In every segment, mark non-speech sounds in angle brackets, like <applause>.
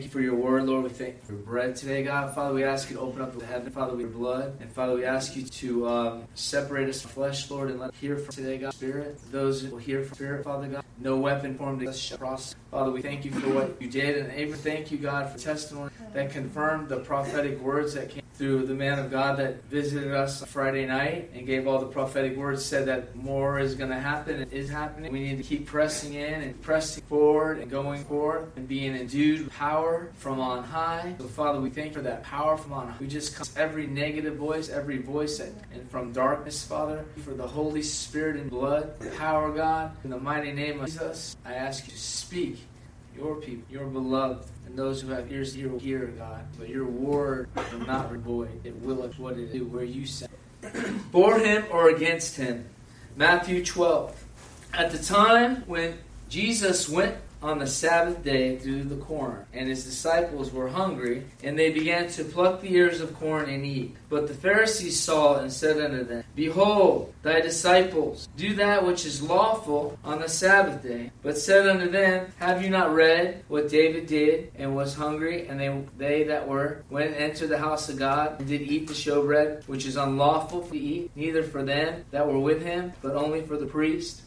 thank you for your We for bread today, God. Father, we ask you to open up the heaven, Father, your blood. And Father, we ask you to um, separate us from flesh, Lord, and let us hear from today, God. Spirit, those who will hear from Spirit, Father God. No weapon formed against us shall prosper. Father, we thank you for what you did. And even thank you, God, for testimony that confirmed the prophetic words that came through the man of God that visited us Friday night and gave all the prophetic words, said that more is going to happen and is happening. We need to keep pressing in and pressing forward and going forward and being endued with power from on high. So, Father, we thank you for that power from on high. We just come every negative voice, every voice that, and from darkness, Father, for the Holy Spirit and blood, the power, God. In the mighty name of Jesus, I ask you to speak your people, your beloved, and those who have ears to hear, God. But your word will not void. It will what it do where you sent. <clears throat> For him or against him. Matthew 12. At the time when Jesus went on the Sabbath day through the corn, and his disciples were hungry, and they began to pluck the ears of corn and eat. But the Pharisees saw and said unto them, Behold, thy disciples do that which is lawful on the Sabbath day. But said unto them, Have you not read what David did, and was hungry, and they, they that were went into the house of God, and did eat the showbread, which is unlawful to eat, neither for them that were with him, but only for the priest?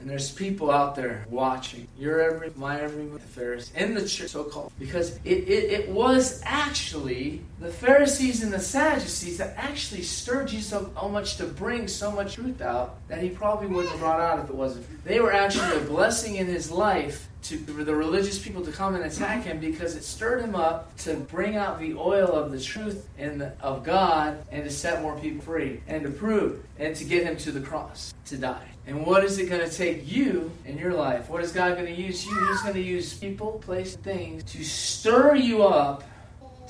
And there's people out there watching. Your every, my every, the Pharisees, in the church, so called. Because it, it, it was actually the Pharisees and the Sadducees that actually stirred Jesus so, so much to bring so much truth out that he probably wouldn't have brought out if it wasn't. They were actually a blessing in his life to, for the religious people to come and attack him because it stirred him up to bring out the oil of the truth and the, of God and to set more people free and to prove and to get him to the cross to die. And what is it going to take you in your life? What is God going to use you? He's going to use people, place, things to stir you up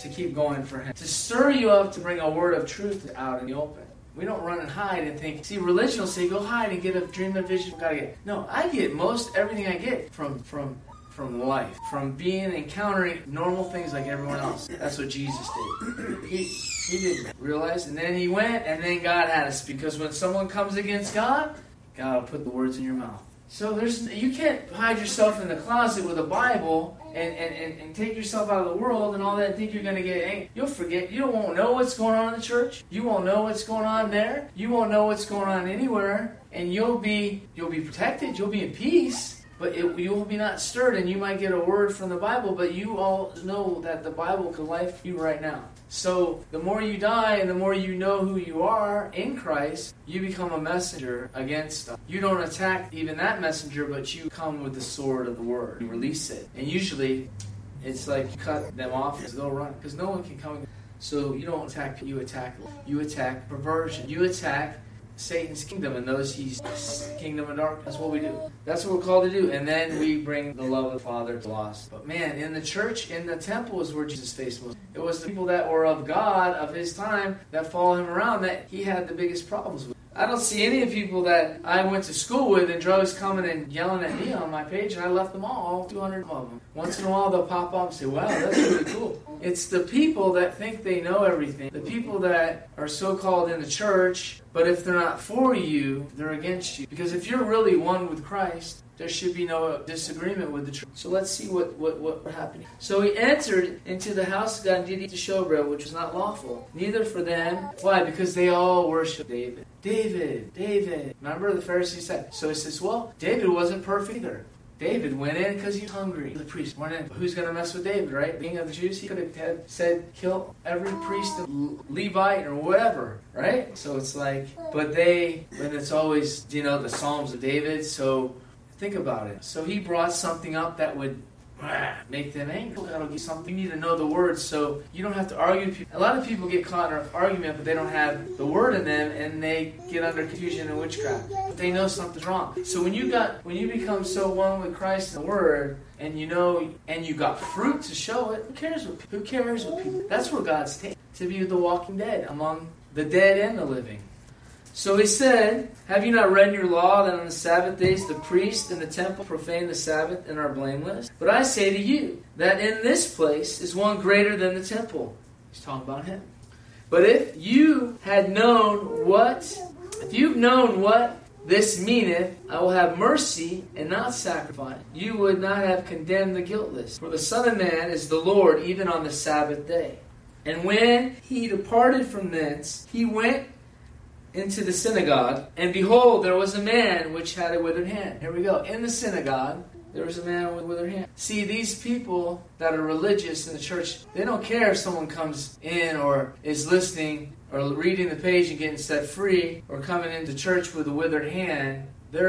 to keep going for Him, to stir you up to bring a word of truth out in the open. We don't run and hide and think, see, religion will say, go hide and get a dream, a vision. Gotta get. No, I get most everything I get from from from life, from being encountering normal things like everyone else. That's what Jesus did. He he didn't realize, and then he went, and then God had us because when someone comes against God, God will put the words in your mouth. So there's you can't hide yourself in the closet with a Bible and, and, and, take yourself out of the world and all that and think you're gonna get angry. You'll forget you won't know what's going on in the church. You won't know what's going on there. You won't know what's going on anywhere. And you'll be you'll be protected, you'll be in peace. But it, you will be not stirred, and you might get a word from the Bible, but you all know that the Bible can life you right now. So the more you die and the more you know who you are in Christ, you become a messenger against them. You don't attack even that messenger, but you come with the sword of the word. You release it. And usually it's like you cut them off because they'll run. Because no one can come. So you don't attack, you attack. You attack perversion. You attack Satan's kingdom and those he's kingdom of darkness. That's what we do. That's what we're called to do. And then we bring the love of the Father to lost. But man, in the church, in the temple is where Jesus' face was. It was the people that were of God of his time that follow him around that he had the biggest problems with. I don't see any of people that I went to school with and drugs coming and yelling at me on my page, and I left them all 200 of them. Once in a while, they'll pop up and say, Wow, that's really cool. It's the people that think they know everything, the people that are so called in the church, but if they're not for you, they're against you. Because if you're really one with Christ, there should be no disagreement with the truth. So let's see what, what, what happened. So he entered into the house of God and did eat the showbread, which was not lawful, neither for them. Why? Because they all worship David. David, David. Remember the Pharisees said. So he says, well, David wasn't perfect either. David went in because he's hungry. The priest went in. Who's going to mess with David, right? Being of the Jews, he could have said, kill every priest, and Levite, or whatever, right? So it's like, but they, and it's always, you know, the Psalms of David. So think about it. So he brought something up that would <sighs> make them angry. That'll get something. You need to know the words so you don't have to argue. A lot of people get caught in an argument, but they don't have the word in them, and they get under confusion and witchcraft. But they know something's wrong. So when you got when you become so one with Christ and the Word, and you know, and you got fruit to show it, who cares what who cares what people? That's where God's taking to be the walking dead among the dead and the living. So he said, Have you not read in your law that on the Sabbath days the priest in the temple profane the Sabbath and are blameless? But I say to you that in this place is one greater than the temple. He's talking about him. But if you had known what, if you've known what This meaneth, I will have mercy and not sacrifice. You would not have condemned the guiltless. For the Son of Man is the Lord even on the Sabbath day. And when he departed from thence, he went into the synagogue, and behold, there was a man which had a withered hand. Here we go. In the synagogue, there was a man with a withered hand. See, these people that are religious in the church, they don't care if someone comes in or is listening or reading the page and getting set free or coming into church with a withered hand. They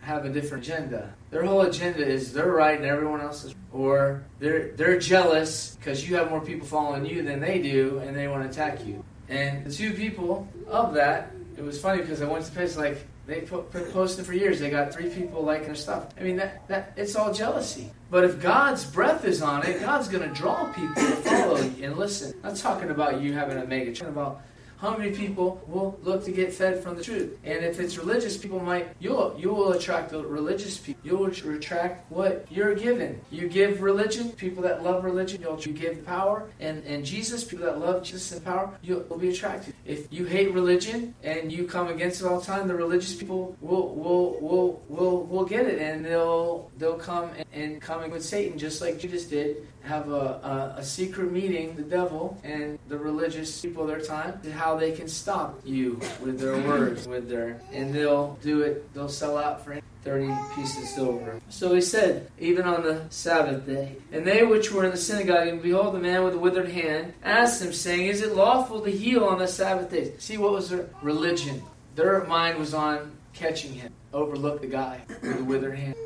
have a different agenda. Their whole agenda is they're right and everyone else is, or they're they're jealous because you have more people following you than they do, and they want to attack you. And the two people of that it was funny because I went to place like they posting for years. They got three people liking their stuff. I mean, that, that it's all jealousy. But if God's breath is on it, God's going to draw people to follow and listen. I'm not talking about you having a mega. I'm talking about hungry people will look to get fed from the truth. And if it's religious, people might you'll you will attract the religious people. You will attract what you're given. You give religion, people that love religion, you'll you give power, and and Jesus, people that love Jesus and power, you'll be attracted. If you hate religion and you come against it all the time, the religious people will will will will will get it, and they'll they'll come and, and come with Satan just like Judas did have a, a, a, secret meeting, the devil and the religious people of their time, to how they can stop you with their words, with their, and they'll do it, they'll sell out for 30 pieces of silver. So he said, even on the Sabbath day, and they which were in the synagogue, and behold, the man with the withered hand, asked him, saying, Is it lawful to heal on the Sabbath day? See, what was their religion? Their mind was on catching him. Overlook the guy with the withered hand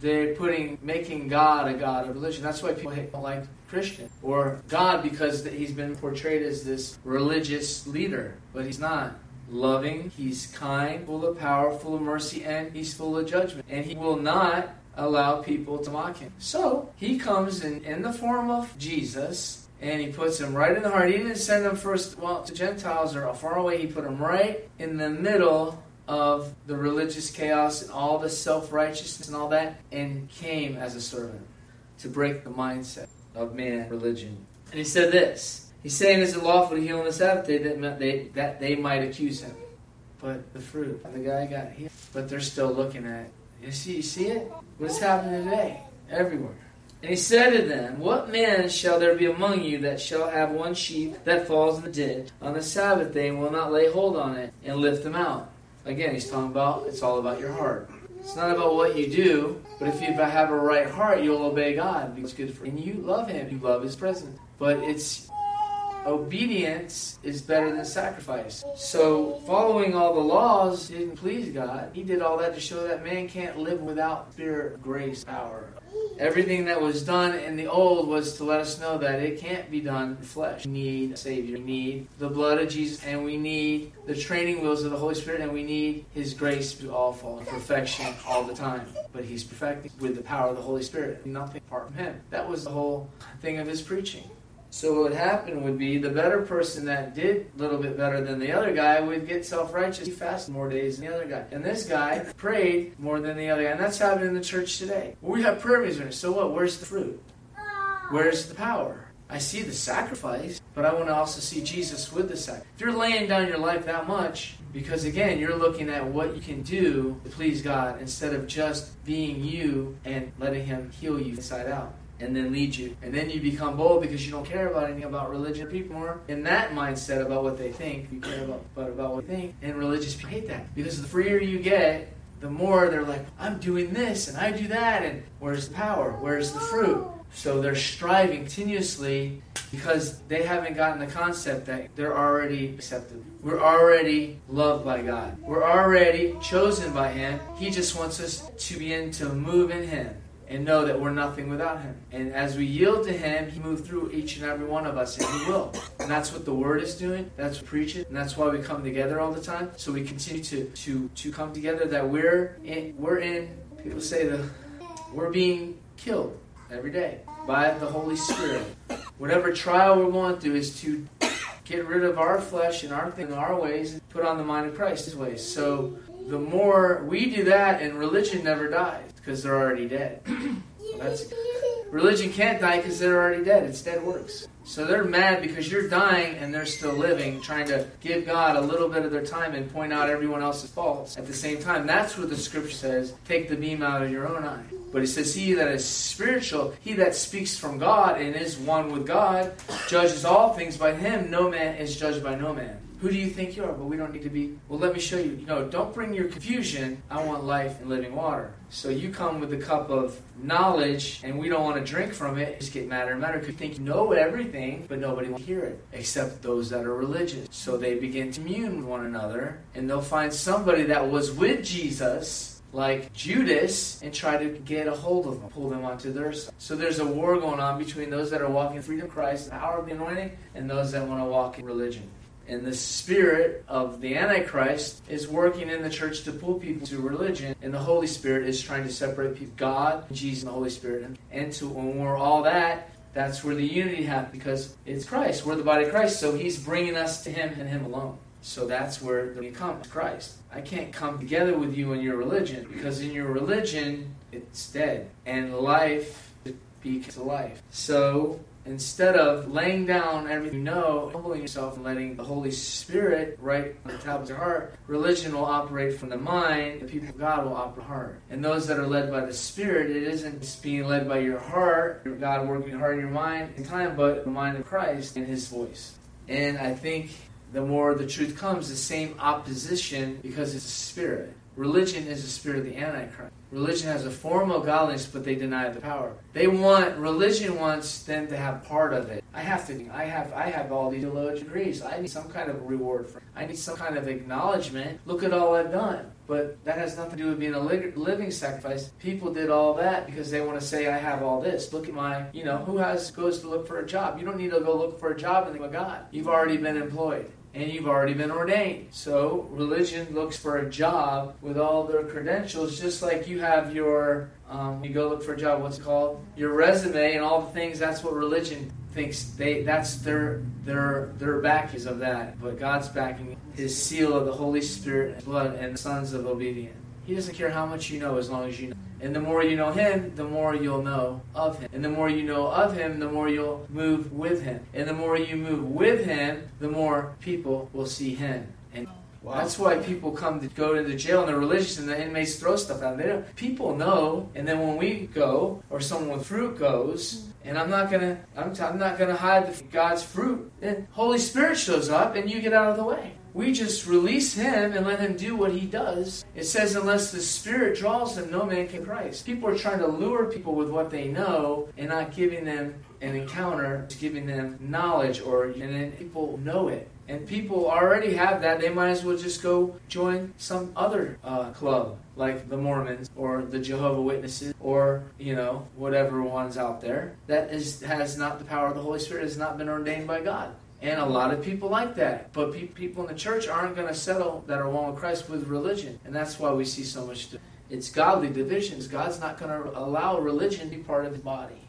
they're putting making God a God of religion. That's why people don't like Christian or God because he's been portrayed as this religious leader, but he's not. Loving, he's kind, full of power, full of mercy, and he's full of judgment. And he will not allow people to mock him. So he comes in, in the form of Jesus and he puts him right in the heart. He didn't send him first well to Gentiles or far away. He put him right in the middle of the religious chaos and all the self righteousness and all that, and came as a servant to break the mindset of man religion. And he said this He's saying, Is it lawful to heal on the Sabbath day that they, that they might accuse him? But the fruit, the guy got healed. But they're still looking at it. You see, you see it? What's happening today? Everywhere. And he said to them, What man shall there be among you that shall have one sheep that falls in the ditch on the Sabbath day and will not lay hold on it and lift them out? Again, he's talking about it's all about your heart. It's not about what you do, but if you have a right heart, you'll obey God. It's good for and you love Him. You love His presence. But it's obedience is better than sacrifice. So following all the laws didn't please God. He did all that to show that man can't live without spirit, grace, power. Everything that was done in the old was to let us know that it can't be done in flesh. We need a Savior. We need the blood of Jesus, and we need the training wheels of the Holy Spirit, and we need His grace to all fall in perfection all the time. But He's perfecting with the power of the Holy Spirit. Nothing apart from Him. That was the whole thing of His preaching. So what would happen would be the better person that did a little bit better than the other guy would get self-righteous. He fasted more days than the other guy. And this guy prayed more than the other guy. And that's happening in the church today. We have prayer meetings. So what? Where's the fruit? Where's the power? I see the sacrifice, but I want to also see Jesus with the sacrifice. If you're laying down your life that much, because again, you're looking at what you can do to please God instead of just being you and letting Him heal you inside out and then lead you. And then you become bold because you don't care about anything about religion. People are in that mindset about what they think. You care about, but about what they think. And religious people hate that. Because the freer you get, the more they're like, I'm doing this and I do that. And where's the power? Where's the fruit? So they're striving continuously because they haven't gotten the concept that they're already accepted. We're already loved by God. We're already chosen by Him. He just wants us to begin to move in Him and know that we're nothing without Him. And as we yield to Him, He moves through each and every one of us, and He will. And that's what the Word is doing. That's preaching, and that's why we come together all the time. So we continue to to to come together. That we're in, we're in. People say the we're being killed every day by the Holy Spirit. Whatever trial we're going through is to get rid of our flesh and our thing, our ways, and put on the mind of Christ, His ways. So the more we do that, and religion never dies because they're already dead. <clears throat> that's religion can't die because they're already dead. It's dead works. So they're mad because you're dying and they're still living, trying to give God a little bit of their time and point out everyone else's faults at the same time. That's what the scripture says take the beam out of your own eye. But he says, He that is spiritual, he that speaks from God and is one with God, judges all things by him. No man is judged by no man. Who do you think you are? But we don't need to be. Well, let me show you. Know, don't bring your confusion. I want life and living water. So you come with a cup of knowledge, and we don't want to drink from it. Just get madder and madder because you think you know everything, but nobody will hear it except those that are religious. So they begin to commune with one another, and they'll find somebody that was with Jesus like Judas and try to get a hold of them, pull them onto their side. So there's a war going on between those that are walking in freedom Christ, the power of the anointing, and those that want to walk in religion. And the spirit of the Antichrist is working in the church to pull people to religion, and the Holy Spirit is trying to separate people, God, Jesus, and the Holy Spirit. And to when we're all that, that's where the unity happens because it's Christ. We're the body of Christ, so He's bringing us to Him and Him alone. So that's where we come to Christ. I can't come together with you in your religion because in your religion it's dead, and life becomes life. So instead of laying down everything you know, humbling yourself and letting the Holy Spirit write on the tablets of your heart, religion will operate from the mind, the people of God will operate heart. And those that are led by the Spirit, it isn't just being led by your heart, God working hard in your mind in time, but the mind of Christ and His voice. And I think the more the truth comes, the same opposition because it's a spirit. Religion is the spirit of the Antichrist. Religion has a form of godliness, but they deny the power. They want religion wants them to have part of it. I have to. I have. I have all these theological degrees. I need some kind of reward for. I need some kind of acknowledgement. Look at all I've done. But that has nothing to do with being a living sacrifice. People did all that because they want to say, "I have all this." Look at my. You know, who has goes to look for a job? You don't need to go look for a job in the God. You've already been employed and you've already been ordained. So religion looks for a job with all their credentials, just like you have your, um, you go look for a job, what's it called? Your resume and all the things, that's what religion thinks they that's their their their back is of that. But God's backing his seal of the Holy Spirit, blood, and sons of obedience. He doesn't care how much you know as long as you know. And the more you know him, the more you'll know of him. And the more you know of him, the more you'll move with him. And the more you move with him, the more people will see him. And wow. that's why people come to go to the jail and they're religious and the inmates throw stuff out. They don't, people know. And then when we go, or someone with fruit goes, and I'm not gonna, I'm, t- I'm not gonna hide the, God's fruit. And Holy Spirit shows up, and you get out of the way. We just release him and let him do what he does. It says, unless the Spirit draws them, no man can Christ. People are trying to lure people with what they know and not giving them an encounter, giving them knowledge, or and then people know it. And people already have that. They might as well just go join some other uh, club, like the Mormons or the Jehovah Witnesses, or you know whatever ones out there that is has not the power of the Holy Spirit, has not been ordained by God. And a lot of people like that. But pe- people in the church aren't going to settle that are one with Christ with religion. And that's why we see so much. It's godly divisions. God's not going to allow religion to be part of his body.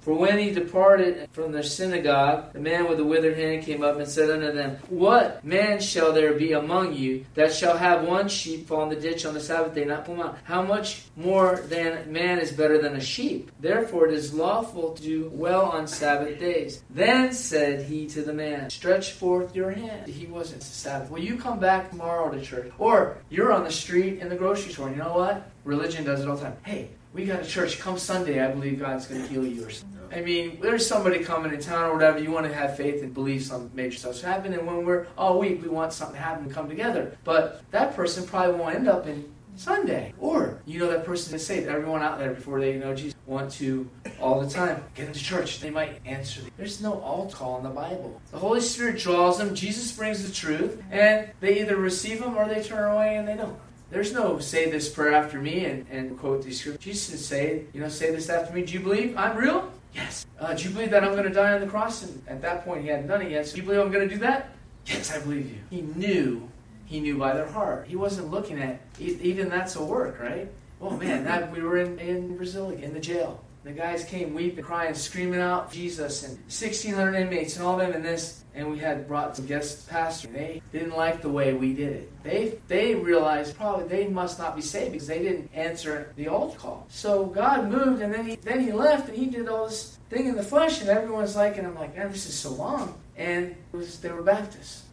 For when he departed from the synagogue, the man with the withered hand came up and said unto them, What man shall there be among you that shall have one sheep fall in the ditch on the Sabbath day, not pull him out? How much more than man is better than a sheep? Therefore it is lawful to do well on Sabbath days. Then said he to the man, Stretch forth your hand. He wasn't Sabbath. Will you come back tomorrow to church? Or you're on the street in the grocery store, and you know what? Religion does it all the time. Hey, we got a church. Come Sunday, I believe God's going to heal you. Or something. I mean, there's somebody coming in town or whatever. You want to have faith and believe some major stuff's happening. And when we're all week, we want something to happen to come together. But that person probably won't end up in Sunday. Or you know that person is saved. Everyone out there before they know Jesus want to all the time get into church. They might answer. There's no altar call in the Bible. The Holy Spirit draws them. Jesus brings the truth, and they either receive them or they turn away and they don't. There's no say this prayer after me and, and quote these scriptures. Jesus say, you know, say this after me. Do you believe I'm real? Yes. Uh, do you believe that I'm going to die on the cross? And at that point, he hadn't done it yet. So do you believe I'm going to do that? Yes, I believe you. He knew. He knew by their heart. He wasn't looking at even that's a work, right? Oh man, that we were in, in Brazil in the jail. The guys came weeping, crying, screaming out Jesus and 1,600 inmates and all them and this. And we had brought some guest pastor. They didn't like the way we did it. They they realized probably they must not be saved because they didn't answer the altar call. So God moved and then he then he left and he did all this thing in the flesh and everyone's like and I'm like, man, this is so long. And it was, they were Baptists.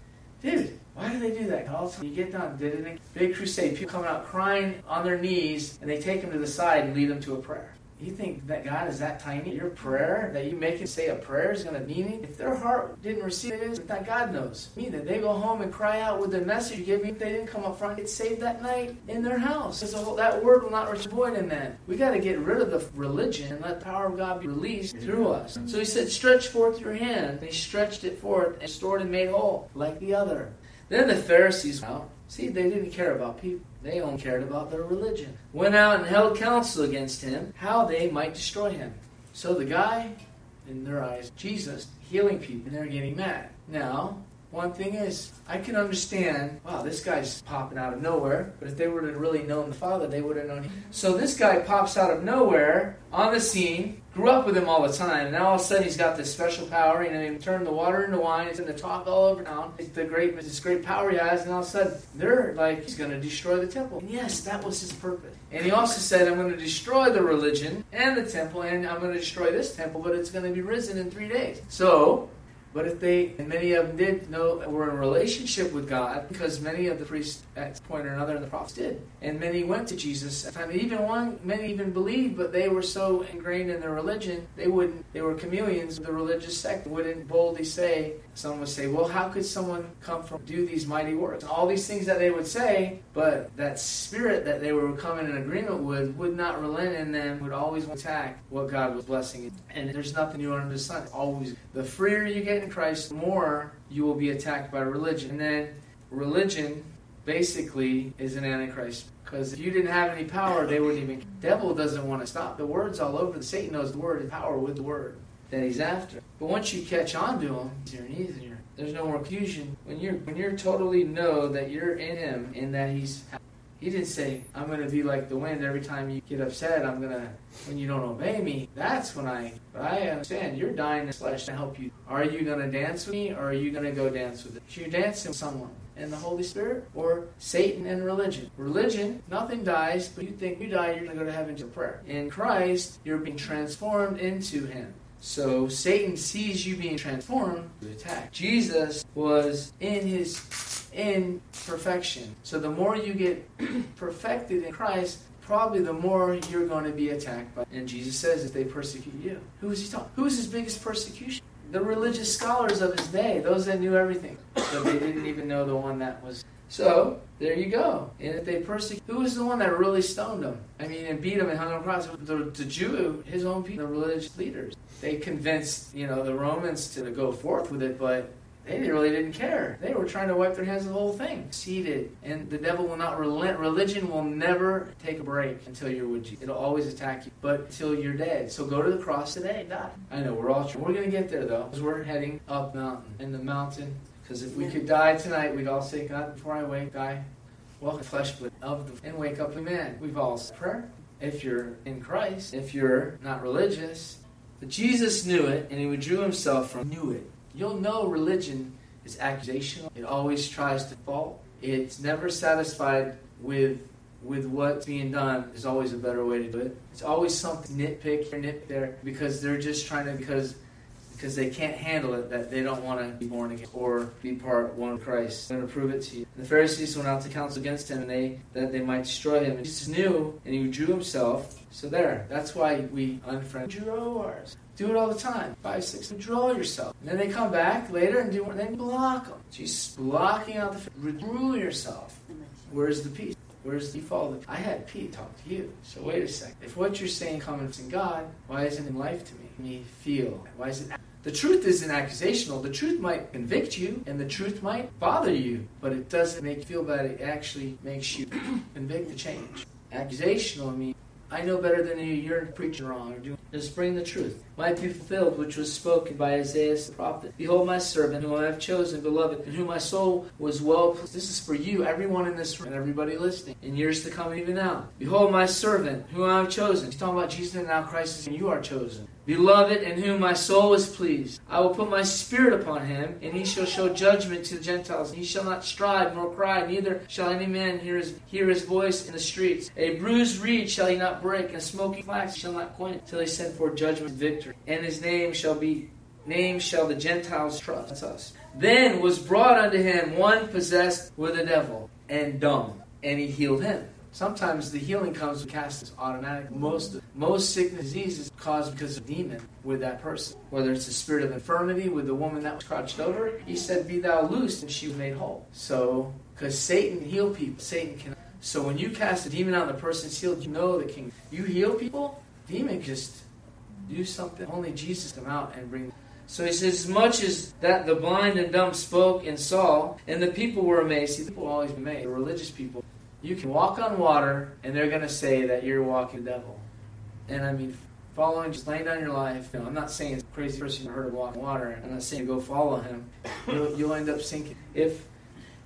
Dude, why do they do that? All you get done, did it big crusade, people coming out crying on their knees, and they take them to the side and lead them to a prayer. You think that God is that tiny? Your prayer that you make it say a prayer is going to mean it? If their heart didn't receive it, that God knows. Me that they go home and cry out with the message you give me. If they didn't come up front, get saved that night in their house. Because that word will not reach void in that. We got to get rid of the religion and let the power of God be released through us. So he said, "Stretch forth your hand." And he stretched it forth and stored and made whole, like the other. Then the Pharisees out. See, they didn't care about people. They only cared about their religion. Went out and held counsel against him, how they might destroy him. So the guy, in their eyes, Jesus, healing people, and they're getting mad. Now, one thing is, I can understand, wow, this guy's popping out of nowhere, but if they would have really known the Father, they would have known him. So this guy pops out of nowhere on the scene, grew up with him all the time. Now all of a sudden he's got this special power, know, he can turn the water into wine, he's in the talk all over town. It's the great, this great power he has, and all of a sudden they're like, he's going to destroy the temple. And yes, that was his purpose. And he also said, I'm going to destroy the religion and the temple, and I'm going to destroy this temple, but it's going to be risen in three days. So, but if they, and many of them did know, were in relationship with God, because many of the priests at some point or another and the prophets did. And many went to Jesus. And even one, many even believed, but they were so ingrained in their religion, they wouldn't, they were chameleons the religious sect, wouldn't boldly say, someone would say, well, how could someone come from, do these mighty works? All these things that they would say, but that spirit that they were coming in agreement with would not relent in them, would always attack what God was blessing. And there's nothing new under the sun. Always, the freer you get in Christ, the more you will be attacked by religion. And then religion basically is an antichrist. Because if you didn't have any power, they wouldn't even. Devil doesn't want to stop. The word's all over. Satan knows the word and power with the word that he's after. But once you catch on to him, and easier. There's no more confusion. When you're when you're totally know that you're in him and that he's he didn't say, I'm to be like the wind every time you get upset. I'm to, when you don't obey me, that's when I, but I understand you're dying in flesh to help you. Are you to dance with me or are you to go dance with it? You're dancing with someone and the Holy Spirit or Satan and religion. Religion, nothing dies, but you think you die, you're going to go to heaven to prayer. In Christ, you're being transformed into Him. So Satan sees you being transformed to attack. Jesus was in his in perfection. So the more you get <clears throat> perfected in Christ, probably the more you're going to be attacked by. And Jesus says if they persecute you. Who is he talking? Who is his biggest persecution? The religious scholars of his day, those that knew everything. But they didn't even know the one that was so there you go. And if they persecute, who was the one that really stoned him? I mean, and beat him and hung him on the cross? The, the Jew, his own people, the religious leaders. They convinced, you know, the Romans to go forth with it, but they really didn't care. They were trying to wipe their hands of the whole thing. Seated. And the devil will not relent. Religion will never take a break until you're with Jesus. It'll always attack you, but until you're dead. So go to the cross today die. I know we're all, we're to get there though, because we're heading up mountain. And the mountain because if we could die tonight, we'd all say, God, before I wake, die, the flesh of the, and wake up a man. We've all said prayer. If you're in Christ, if you're not religious, but Jesus knew it, and he withdrew himself from knew it. You'll know religion is accusational. It always tries to fault. It's never satisfied with with what's being done. There's always a better way to do it. It's always something nitpick here, nit there because they're just trying to because because they can't handle it that they don't want to be born again or be part one of Christ. I'm going to prove it to you. And the Pharisees went out to counsel against him, and they that they might destroy him. And Jesus knew, and he withdrew himself. So there, that's why we unfriend ours. Do it all the time. Five, six, withdraw yourself. And then they come back later and do and then block them. Jesus blocking out the withdraw yourself. Where's the peace? Where's the fall? I had Pete talk to you. So wait a second. If what you're saying comes in God, why isn't it life to me? Me feel. Why is it the truth isn't accusational. The truth might convict you and the truth might bother you, but it doesn't make you feel bad. It actually makes you <clears throat> convict the change. Accusational means I know better than you. You're preaching wrong. Or doing, just bring the truth. Might be fulfilled, which was spoken by Isaiah the prophet. Behold, my servant, whom I have chosen, beloved, in whom my soul was well. pleased. This is for you, everyone in this room, and everybody listening, in years to come, even now. Behold, my servant, whom I have chosen. He's talking about Jesus, and now Christ is, and you are chosen. Beloved, in whom my soul is pleased. I will put my spirit upon him, and he shall show judgment to the Gentiles. He shall not strive nor cry, neither shall any man hear his, hear his voice in the streets. A bruised reed shall he not break, and a smoking flax shall not quench, till he send forth judgment and victory. And his name shall be name shall the Gentiles trust. Us. Then was brought unto him one possessed with a devil and dumb, and he healed him. Sometimes the healing comes with castings automatic. Most most sickness diseases caused because of demon with that person. Whether it's a spirit of infirmity with the woman that was crouched over, he said, Be thou loosed, and she was made whole. So because Satan heal people, Satan can so when you cast a demon out and the person's healed, you know the king. You heal people, demon just do something. Only Jesus come out and bring so he says, as much as that the blind and dumb spoke and saw, and the people were amazed. See, people always amazed. The religious people. You can walk on water, and they're going to say that you're walking the devil. And I mean, following, just laying down your life. You know, I'm not saying crazy person heard of walking water. I'm not saying go follow him. You'll, you'll end up sinking. If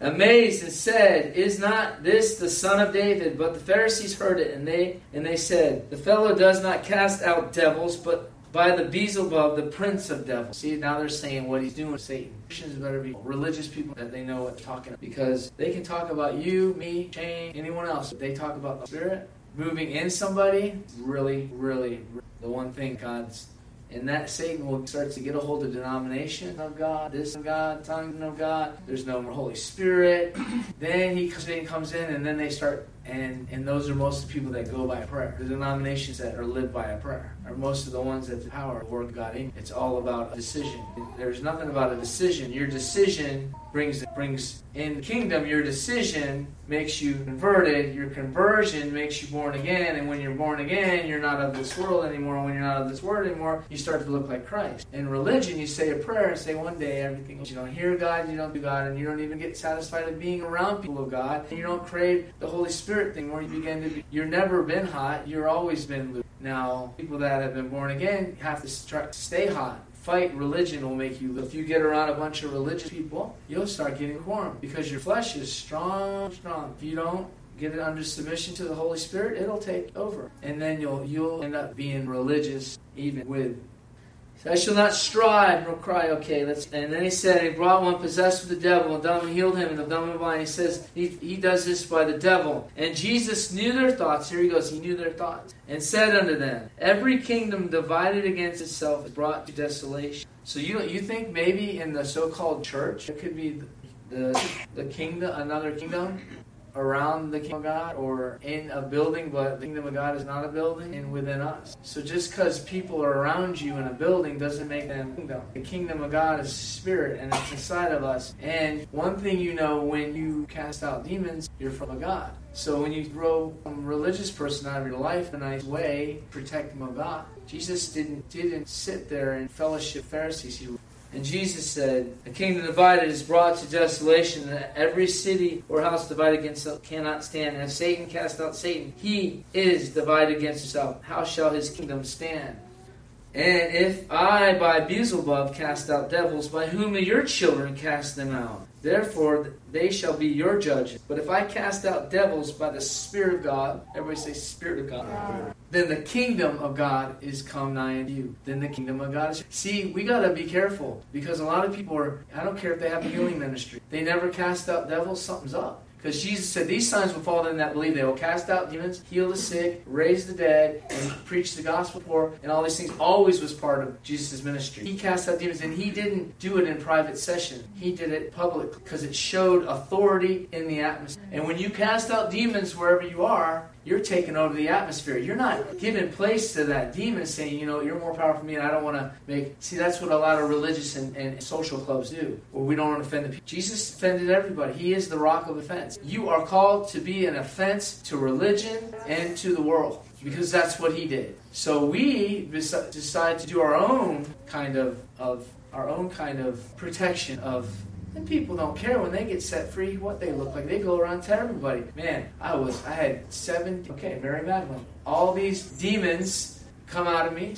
amazed and said, Is not this the son of David? But the Pharisees heard it, and they and they said, The fellow does not cast out devils, but by the Beelzebub, the prince of devils. See, now they're saying what he's doing with Satan. Christians better be religious people that they know what they're talking about. Because they can talk about you, me, Shane, anyone else. They talk about the Spirit moving in somebody, really, really, the one thing God's and that Satan will start to get a hold of denomination of God, this of God, tongue of God. There's no more Holy Spirit. <coughs> then he Satan comes in, and then they start, and and those are most of the people that go by prayer. The denominations that are lived by a prayer are most of the ones that the power of work God in. It's all about a decision. There's nothing about a decision. Your decision brings brings in the kingdom. Your decision makes you converted. Your conversion makes you born again. And when you're born again, you're not of this world anymore. When you're not of this world anymore, you start to look like Christ. In religion, you say a prayer and say one day everything. You don't hear God, you don't do God, and you don't even get satisfied of being around people of God. And you don't crave the Holy Spirit thing where you begin to be. You're never been hot. You're always been lukewarm. Now, people that have been born again have to stay hot. Fight religion will make you if you get around a bunch of religious people you'll start getting warm because your flesh is strong strong. If you don't get it under submission to the holy spirit it'll take over. And then you'll you'll end up being religious even with I shall not strive nor cry. Okay, let's. And then he said, He brought one possessed with the devil, and dumb and healed him, and the dumb and blind. He says he, he does this by the devil. And Jesus knew their thoughts. Here he goes. He knew their thoughts, and said unto them, Every kingdom divided against itself is brought to desolation. So you you think maybe in the so-called church it could be the the, the kingdom, another kingdom around the kingdom of God or in a building, but the kingdom of God is not a building and within us. So just because people are around you in a building doesn't make them kingdom. The kingdom of God is spirit and it's inside of us. And one thing you know when you cast out demons, you're from a God. So when you throw a religious person out of your life in a nice way, protect them of God. Jesus didn't didn't sit there and fellowship Pharisees. He and Jesus said, A kingdom divided is brought to desolation, and every city or house divided against itself cannot stand. And if Satan cast out Satan, he is divided against himself. How shall his kingdom stand? And if I by Beelzebub cast out devils, by whom may your children cast them out? Therefore, they shall be your judges. But if I cast out devils by the Spirit of God, everybody say, Spirit of God, then the kingdom of God is come nigh unto you. Then the kingdom of God is. See, we got to be careful because a lot of people are, I don't care if they have a healing ministry, they never cast out devils, something's up. Because Jesus said, These signs will follow them that believe. They will cast out demons, heal the sick, raise the dead, and preach the gospel poor, and all these things always was part of Jesus' ministry. He cast out demons, and he didn't do it in private session. He did it public because it showed authority in the atmosphere. And when you cast out demons wherever you are, you're taking over the atmosphere. You're not giving place to that demon saying, you know, you're more powerful than me and I don't want to make. See, that's what a lot of religious and, and social clubs do, where we don't want to offend the people. Jesus offended everybody. He is the rock of offense. You are called to be an offense to religion and to the world because that's what he did. So we decide to do our own kind of, of our own kind of protection of And people don't care when they get set free what they look like. They go around to everybody. Man, I was, I had seven, okay, Mary Magdalene. All these demons come out of me,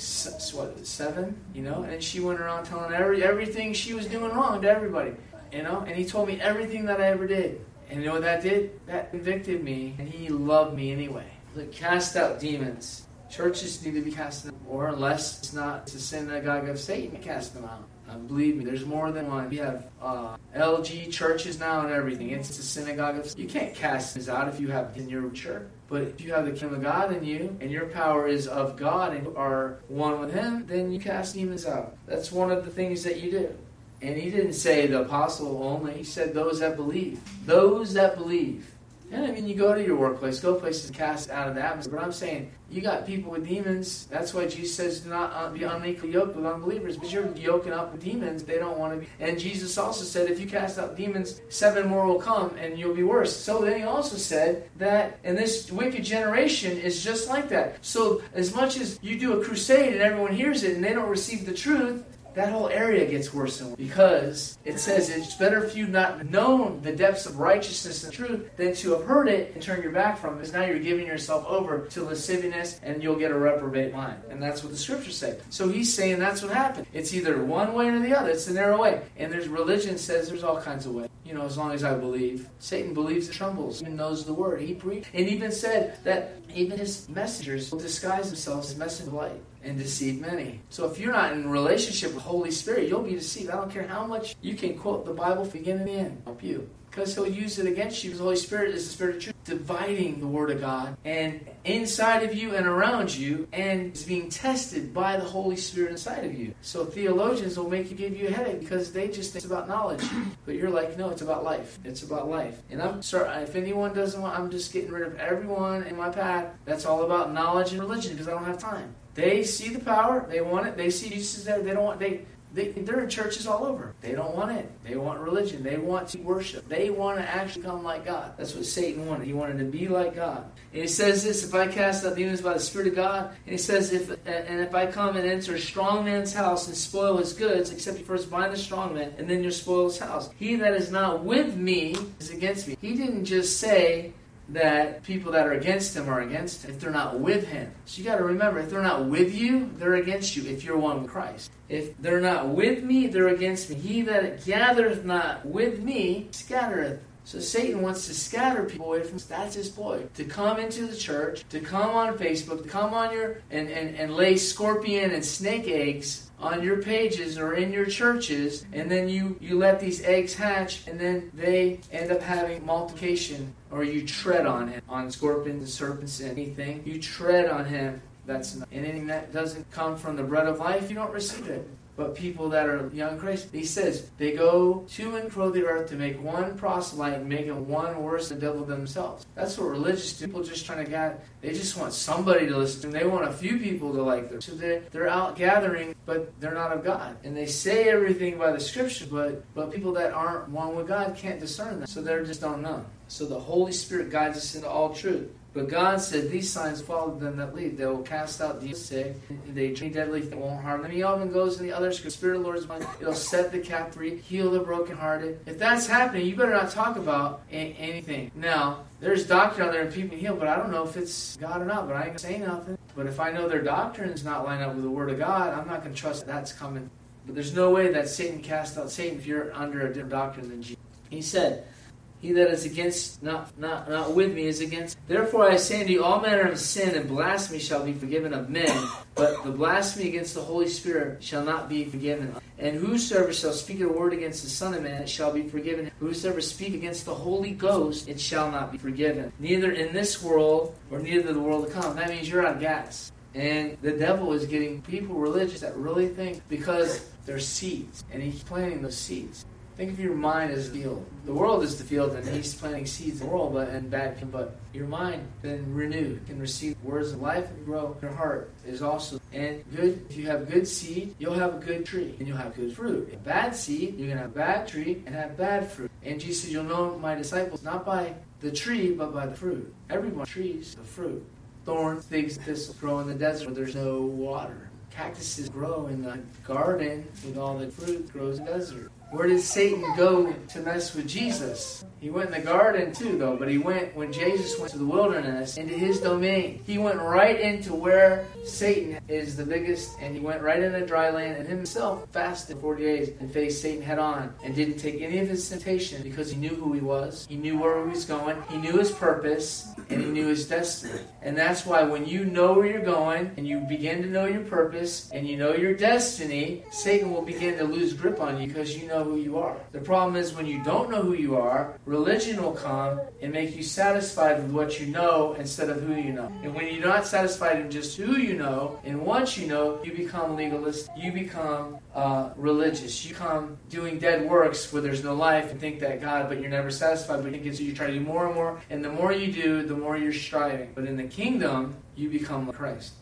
what, seven, you know? And she went around telling every, everything she was doing wrong to everybody, you know? And he told me everything that I ever did. And you know what that did? That convicted me, and he loved me anyway. Look, cast out demons. Churches need to be casting them, or unless it's not it's a synagogue of Satan, to cast them out. Uh, believe me, there's more than one. We have uh, LG churches now and everything. It's, a synagogue of. You can't cast this out if you have in your church. But if you have the kingdom of God in you, and your power is of God, and you are one with Him, then you cast demons out. That's one of the things that you do. And He didn't say the apostle only. He said those that believe. Those that believe. And I mean, you go to your workplace, go places cast out of the atmosphere. But I'm saying, you got people with demons. That's why Jesus says, do not uh, be unequally yoked with unbelievers. But you're yoking up with demons. They don't want to be. And Jesus also said, if you cast out demons, seven more will come and you'll be worse. So then he also said that, and this wicked generation is just like that. So as much as you do a crusade and everyone hears it and they don't receive the truth, that whole area gets worse and worse because it says it's better if you've not known the depths of righteousness and truth than to have heard it and turn your back from it. Because now you're giving yourself over to lasciviousness and you'll get a reprobate mind. And that's what the scriptures say. So he's saying that's what happened. It's either one way or the other. It's the narrow way. And there's religion says there's all kinds of ways. You know, as long as I believe. Satan believes it trembles. He knows the word. He preached and even said that even his messengers will disguise themselves as messengers of light and deceive many. So if you're not in relationship with Holy Spirit, you'll be deceived. I don't care how much you can quote the Bible from beginning to end. Help you. Because he'll use it against you. The Holy Spirit is the Spirit of truth, dividing the Word of God and inside of you and around you, and is being tested by the Holy Spirit inside of you. So theologians will make you give you a headache because they just think it's about knowledge, <clears throat> but you're like, no, it's about life. It's about life. And I'm sorry if anyone doesn't want, I'm just getting rid of everyone in my path. That's all about knowledge and religion because I don't have time. They see the power. They want it. They see Jesus there. They don't want. They they, they're in churches all over. They don't want it. They want religion. They want to worship. They want to actually come like God. That's what Satan wanted. He wanted to be like God. And he says this: If I cast out demons by the Spirit of God, and he says, if and if I come and enter a strong man's house and spoil his goods, except you first bind the strong man, and then you spoil his house. He that is not with me is against me. He didn't just say that people that are against him are against him if they're not with him. So you got to remember, if they're not with you, they're against you if you're one with Christ. If they're not with me, they're against me. He that gathereth not with me scattereth. So Satan wants to scatter people away from that's his ploy. To come into the church, to come on Facebook, to come on your and, and, and lay scorpion and snake eggs on your pages or in your churches, and then you, you let these eggs hatch, and then they end up having multiplication, or you tread on him, on scorpions and serpents, anything. You tread on him. That's not, and anything that doesn't come from the bread of life, you don't receive it but people that are young Christ. He says they go to and fro the earth to make one proselyte and make one worse than the devil themselves. That's what religious people just trying to get. They just want somebody to listen. They want a few people to like them. So they're, they're out gathering, but they're not of God. And they say everything by the scripture, but, but people that aren't one with God can't discern that. So they just don't know. So the Holy Spirit guides us into all truth. But God said, These signs follow them that lead. They will cast out the sick. They drink deadly things won't harm them. He often goes in the others because Spirit of the Lord is mine. It'll set the captive free, heal the brokenhearted. If that's happening, you better not talk about a- anything. Now, there's doctrine out there and people heal, but I don't know if it's God or not. But I ain't gonna say nothing. But if I know their doctrine is not lined up with the Word of God, I'm not gonna trust that that's coming. But there's no way that Satan cast out Satan if you're under a different doctrine than Jesus. He said, he that is against, not, not, not with me, is against. Therefore I say unto you, all manner of sin and blasphemy shall be forgiven of men, but the blasphemy against the Holy Spirit shall not be forgiven. And whosoever shall speak a word against the Son of Man, it shall be forgiven. Whosoever speak against the Holy Ghost, it shall not be forgiven. Neither in this world, or neither the world to come. That means you're out of gas. And the devil is getting people religious that really think because they're seeds, and he's planting those seeds. Think of your mind as the field. The world is the field, and He's planting seeds in the world, but and bad. But your mind then renewed can receive words of life and grow. Your heart is also and good. If you have good seed, you'll have a good tree, and you'll have good fruit. If bad seed, you're gonna have bad tree and have bad fruit. And Jesus says, "You'll know my disciples not by the tree, but by the fruit." Everyone trees the fruit. Thorns, figs, thistles grow in the desert where there's no water. Cactuses grow in the garden with all the fruit grows in the desert. Where did Satan go to mess with Jesus? He went in the garden too, though, but he went when Jesus went to the wilderness into his domain. He went right into where Satan is the biggest, and he went right into dry land and himself fasted 40 days and faced Satan head on and didn't take any of his temptation because he knew who he was, he knew where he was going, he knew his purpose, and he knew his destiny. And that's why when you know where you're going and you begin to know your purpose and you know your destiny, Satan will begin to lose grip on you because you know who you are. The problem is when you don't know who you are, religion will come and make you satisfied with what you know instead of who you know. And when you're not satisfied in just who you know and once you know, you become legalist, you become uh, religious, you become doing dead works where there's no life and think that God, but you're never satisfied. But think so you try to do more and more, and the more you do, the more you're striving. But in the kingdom, you become Christ.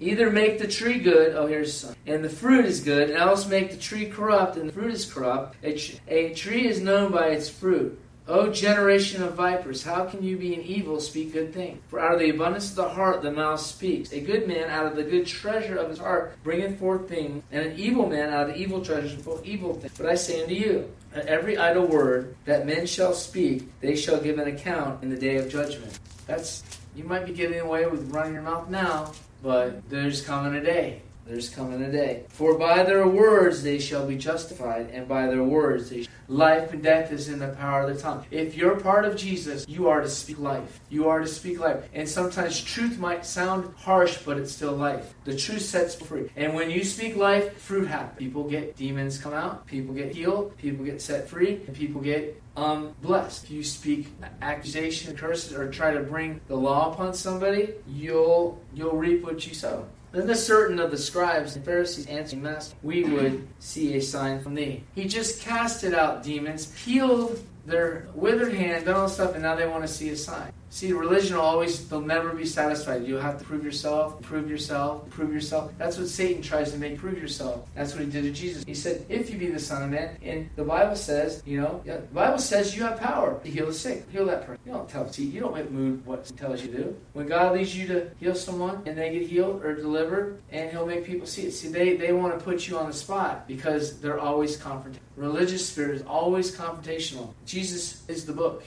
Either make the tree good, oh, here's some, and the fruit is good, and else make the tree corrupt, and the fruit is corrupt. A, a tree is known by its fruit. O generation of vipers, how can you be an evil speak good things? For out of the abundance of the heart the mouth speaks. A good man out of the good treasure of his heart bringeth forth things, and an evil man out of the evil treasure forth evil things. But I say unto you, that every idle word that men shall speak, they shall give an account in the day of judgment. That's you might be getting away with running your mouth now, but there's coming a day there's coming a day. For by their words they shall be justified, and by their words they shall. life and death is in the power of the tongue. If you're part of Jesus, you are to speak life. You are to speak life. And sometimes truth might sound harsh, but it's still life. The truth sets free. And when you speak life, fruit happens. People get demons come out, people get healed, people get set free, and people get um, blessed. If you speak accusation, curses, or try to bring the law upon somebody, you'll you'll reap what you sow. Then the certain of the scribes and Pharisees answered, Master, we would see a sign from thee. He just casted out demons, healed their withered hand, done all stuff, and now they want to see a sign. See, religion will always, they'll never be satisfied. You'll have to prove yourself, prove yourself, prove yourself. That's what Satan tries to make prove yourself. That's what he did to Jesus. He said, if you be the Son of Man, and the Bible says, you know, the Bible says you have power to heal the sick, heal that person. You don't tell, see, you don't move what he tells you to do. When God leads you to heal someone and they get healed or delivered, and he'll make people see it. See, they, they want to put you on the spot because they're always confrontational. Religious spirit is always confrontational. Jesus is the book.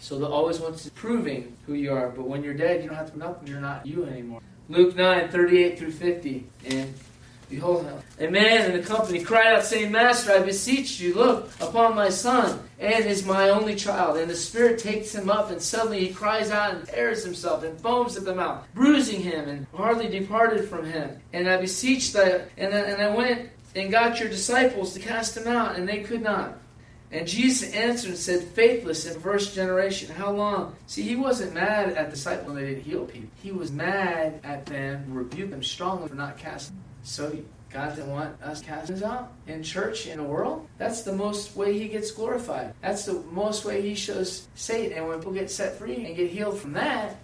So they'll always want to proving who you are. But when you're dead, you don't have to nothing. You're not you anymore. Luke 9, 38 through 50. And behold, a man in the company cried out, saying, Master, I beseech you, look upon my son, and is my only child. And the Spirit takes him up, and suddenly he cries out and tears himself, and foams at the mouth, bruising him, and hardly departed from him. And I beseech that, and I, and I went and got your disciples to cast him out, and they could not. And Jesus answered and said, Faithless and first generation, how long? See, he wasn't mad at the disciples when they didn't heal people. He was mad at them, rebuked them strongly for not casting. So God didn't want us casting out in church, in the world. That's the most way he gets glorified. That's the most way he shows Satan. And when people get set free and get healed from that,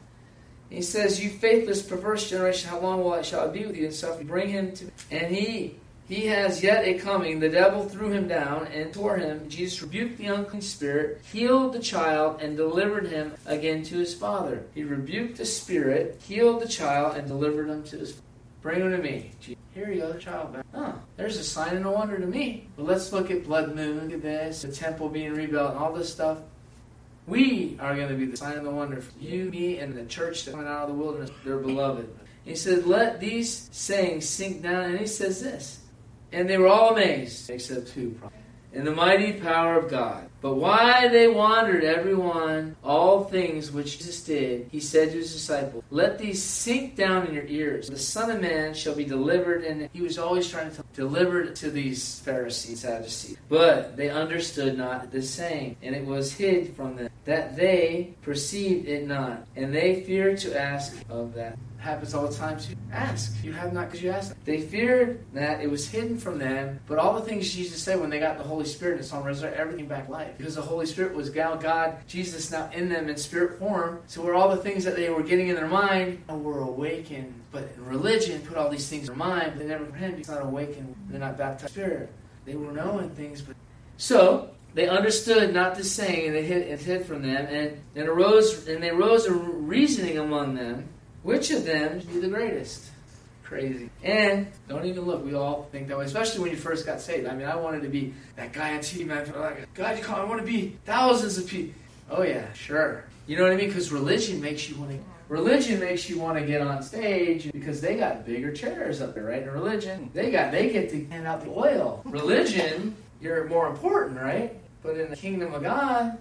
he says, You faithless, perverse generation, how long will I shall I be with you and suffer? Bring him to me. And he he has yet a coming. The devil threw him down and tore him. Jesus rebuked the unclean spirit, healed the child, and delivered him again to his father. He rebuked the spirit, healed the child, and delivered him to his father. Bring him to me. Here you go, the child back. Oh, there's a sign and a wonder to me. But let's look at blood moon, look at this, the temple being rebuilt, and all this stuff. We are going to be the sign and the wonder for you, me, and the church that went out of the wilderness, their beloved. He said, Let these sayings sink down. And he says this and they were all amazed, except two, in the mighty power of God. But why they wandered, every one, all things which Jesus did, he said to his disciples, Let these sink down in your ears. The Son of Man shall be delivered, and he was always trying to deliver to these Pharisees, Sadducees. But they understood not the saying, and it was hid from them, that they perceived it not, and they feared to ask of that happens all the time too. Ask. You have not because you ask. They feared that it was hidden from them, but all the things Jesus said when they got the Holy Spirit and saw him resurrect everything back life. Because the Holy Spirit was God, God, Jesus now in them in spirit form. So where all the things that they were getting in their mind were awakened. But in religion put all these things in their mind, but they never comprehended It's not awakened. They're not baptized spirit. They were knowing things, but so they understood not the saying, and they hid, it hid from them, and, and arose and they rose a reasoning among them which of them be the greatest? Crazy. And don't even look. We all think that way, especially when you first got saved. I mean, I wanted to be that guy on TV, man. Like, God, you call, I want to be thousands of people. Oh yeah, sure. You know what I mean? Because religion makes you want to. Religion makes you want to get on stage because they got bigger chairs up there, right? In religion, they got they get to hand out the oil. Religion, you're more important, right? But in the kingdom of God,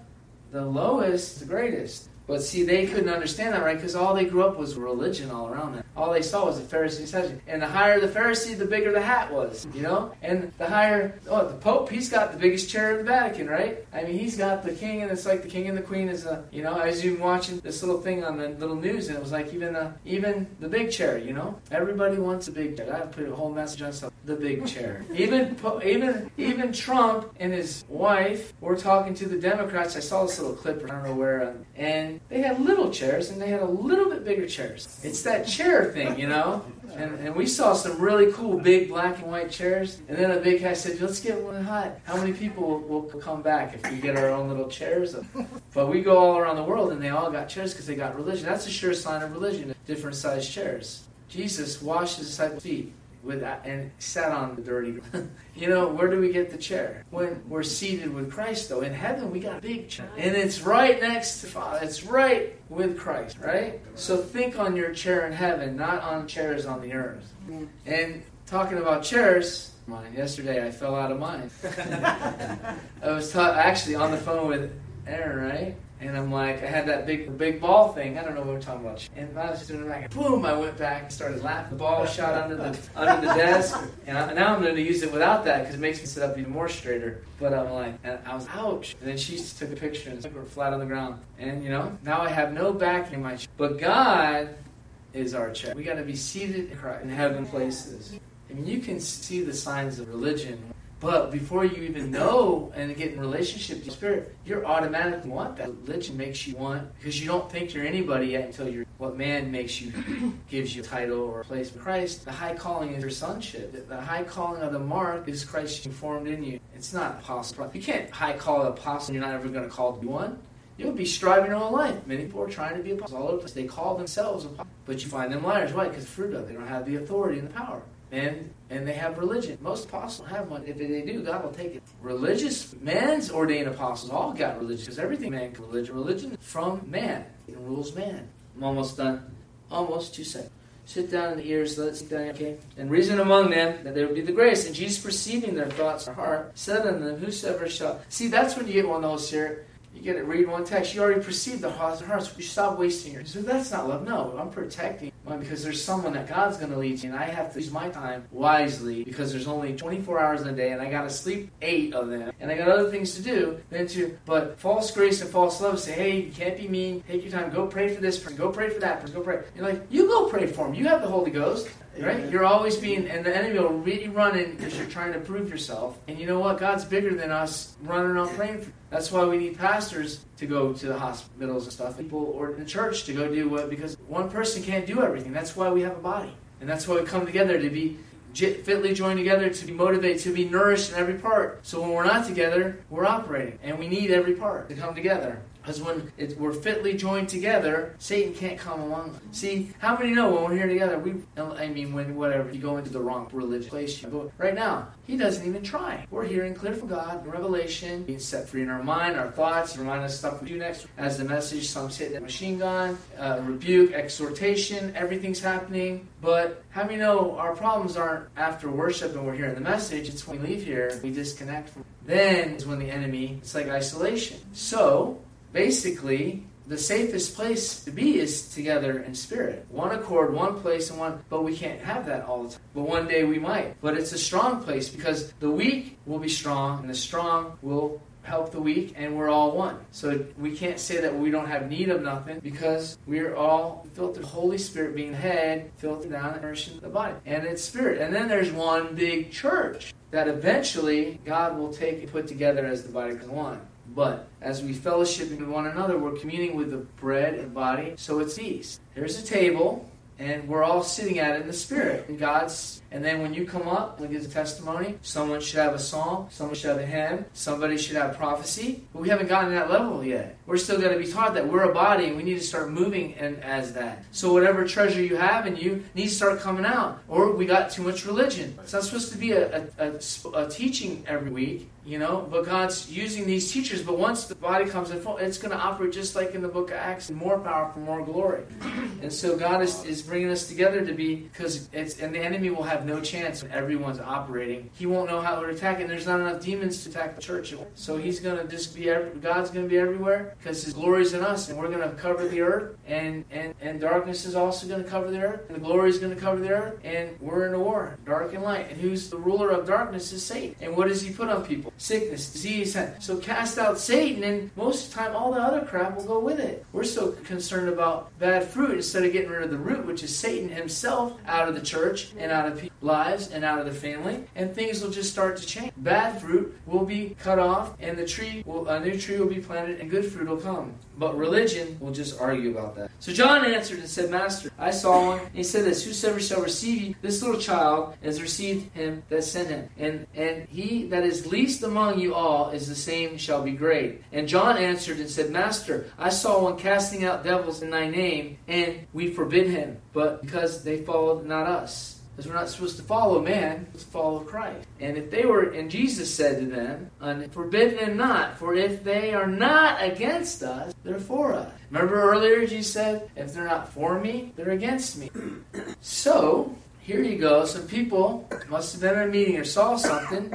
the lowest, is the greatest. But see, they couldn't understand that, right? Because all they grew up was religion all around them. All they saw was the Pharisee section. And the higher the Pharisee, the bigger the hat was, you know? And the higher, oh, the Pope, he's got the biggest chair in the Vatican, right? I mean, he's got the king, and it's like the king and the queen is, a, you know, I was even watching this little thing on the little news, and it was like even, the, even the big chair, you know? Everybody wants a big chair. I put a whole message on stuff. The big chair. <laughs> even, even, even Trump and his wife were talking to the Democrats. I saw this little clip, I don't know where, um, and they had little chairs and they had a little bit bigger chairs. It's that chair thing, you know? And, and we saw some really cool big black and white chairs. And then a big guy said, let's get one hot. How many people will, will come back if we get our own little chairs? But we go all around the world and they all got chairs because they got religion. That's a sure sign of religion, different sized chairs. Jesus washed his disciples' feet with and sat on the dirty <laughs> you know where do we get the chair? When we're seated with christ though in heaven we got a big chair. And it's right next to father. It's right with christ right? So think on your chair in heaven not on chairs on the earth. And talking about chairs mine. Yesterday i fell out of mine. <laughs> I was ta- actually on the phone with aaron right and I'm like, I had that big big ball thing. I don't know what we're talking about. And I was doing it back. Boom! I went back and started laughing. The ball shot under the under the desk. And I, now I'm going to use it without that because it makes me sit up even more straighter. But I'm like, and I was ouch. And then she took a picture and we were flat on the ground. And you know, now I have no back in my. Chair. But God is our chair. We got to be seated in heaven places. I mean, you can see the signs of religion but before you even know and get in relationship the Spirit, you're automatically want that. Religion makes you want because you don't think you're anybody yet until you're what man makes you <coughs> gives you a title or a place. But Christ, the high calling is your sonship. The high calling of the mark is Christ formed in you. It's not apostle. You can't high call an apostle. You're not ever going to call to be one. You'll be striving your whole life. Many people are trying to be apostles all over the place. They call themselves apostles, but you find them liars. Why? Because fruit of it. They don't have the authority and the power and and they have religion. Most apostles have one. If they do, God will take it. Religious man's ordained apostles all got religion because everything man can religion. Religion from man. It rules man. I'm almost done. Almost two seconds. Sit down in the ears, let it sit down, okay? And reason among them that there would be the grace. And Jesus, perceiving their thoughts in heart, said unto them, Whosoever shall. See, that's when you get one of the Holy Spirit. You get it, read one text, you already perceive the hearts and hearts. You stop wasting your. So that's not love. No, I'm protecting why? Because there's someone that God's going to lead you, and I have to use my time wisely because there's only 24 hours in a day, and I got to sleep eight of them, and I got other things to do. Then to, but false grace and false love say, hey, you can't be mean. Take your time. Go pray for this person. Go pray for that person. Go pray. You're like, you go pray for him. You have the Holy Ghost. Right? You're always being, and the enemy will really run in because you're trying to prove yourself. And you know what? God's bigger than us running around praying for. That's why we need pastors to go to the hospitals and stuff. People or the church to go do what because one person can't do everything. That's why we have a body, and that's why we come together to be fitly joined together to be motivated to be nourished in every part. So when we're not together, we're operating, and we need every part to come together. Because when it, we're fitly joined together, Satan can't come along. See, how many know when we're here together, we, I mean, when whatever, you go into the wrong religious place. but right now, he doesn't even try. We're hearing clear from God, revelation, being set free in our mind, our thoughts, remind us stuff we do next. As the message, some hit the machine gun, uh, rebuke, exhortation, everything's happening. But how many know our problems aren't after worship and we're hearing the message, it's when we leave here, we disconnect from. Then is when the enemy, it's like isolation. So, basically, the safest place to be is together in spirit. One accord, one place, and one. But we can't have that all the time. But one day we might. But it's a strong place because the weak will be strong, and the strong will help the weak, and we're all one. So we can't say that we don't have need of nothing because we're all filtered. Holy Spirit being the head, filtered down and nourishing the body. And it's spirit. And then there's one big church that eventually God will take and put together as the body of one. But as we fellowship with one another, we're communing with the bread and body. So it's these. There's a table, and we're all sitting at it in the spirit. And God's and then when you come up and give a testimony, someone should have a song, someone should have a hymn, somebody should have prophecy. But we haven't gotten to that level yet. We're still to be taught that we're a body and we need to start moving and as that. So whatever treasure you have in you needs to start coming out. Or we got too much religion. It's not supposed to be a, a, a, a teaching every week you know but god's using these teachers but once the body comes in full it's going to operate just like in the book of acts more power for more glory. <clears throat> And so god is, is bringing us together to be because it's and the enemy will have no chance when everyone's operating. He won't know how to attack and there's not enough demons to attack the church. So he's going to just be god's going to be everywhere because his glory is in us and we're going to cover the earth and and and darkness is also going to cover the earth and the glory is going to cover the earth and we're in a war dark and light. And who's the ruler of darkness is satan. And what does he put on people sickness, disease. So cast out Satan, and most of the time, all the other crap will go with it. We're so concerned about bad fruit instead of getting rid of the root, which is Satan himself, out of the church and out of people's lives and out of the family, and things will just start to change. Bad fruit will be cut off, and the tree will, a new tree will be planted, and good fruit will come. But religion will just argue about that. So John answered and said, Master, I saw one. And he said this, Whosoever shall receive you, this little child has received him that sent him. And and he that is least among you all is the same shall be great. And John answered and said, Master, I saw one casting out devils in thy name, and we forbid him, but because they followed not us. Because we're not supposed to follow man, let's follow Christ. And if they were, and Jesus said to them, Forbid them not, for if they are not against us, they're for us. Remember earlier Jesus said, If they're not for me, they're against me. <clears throat> so, here you go. Some people must have been in a meeting or saw something.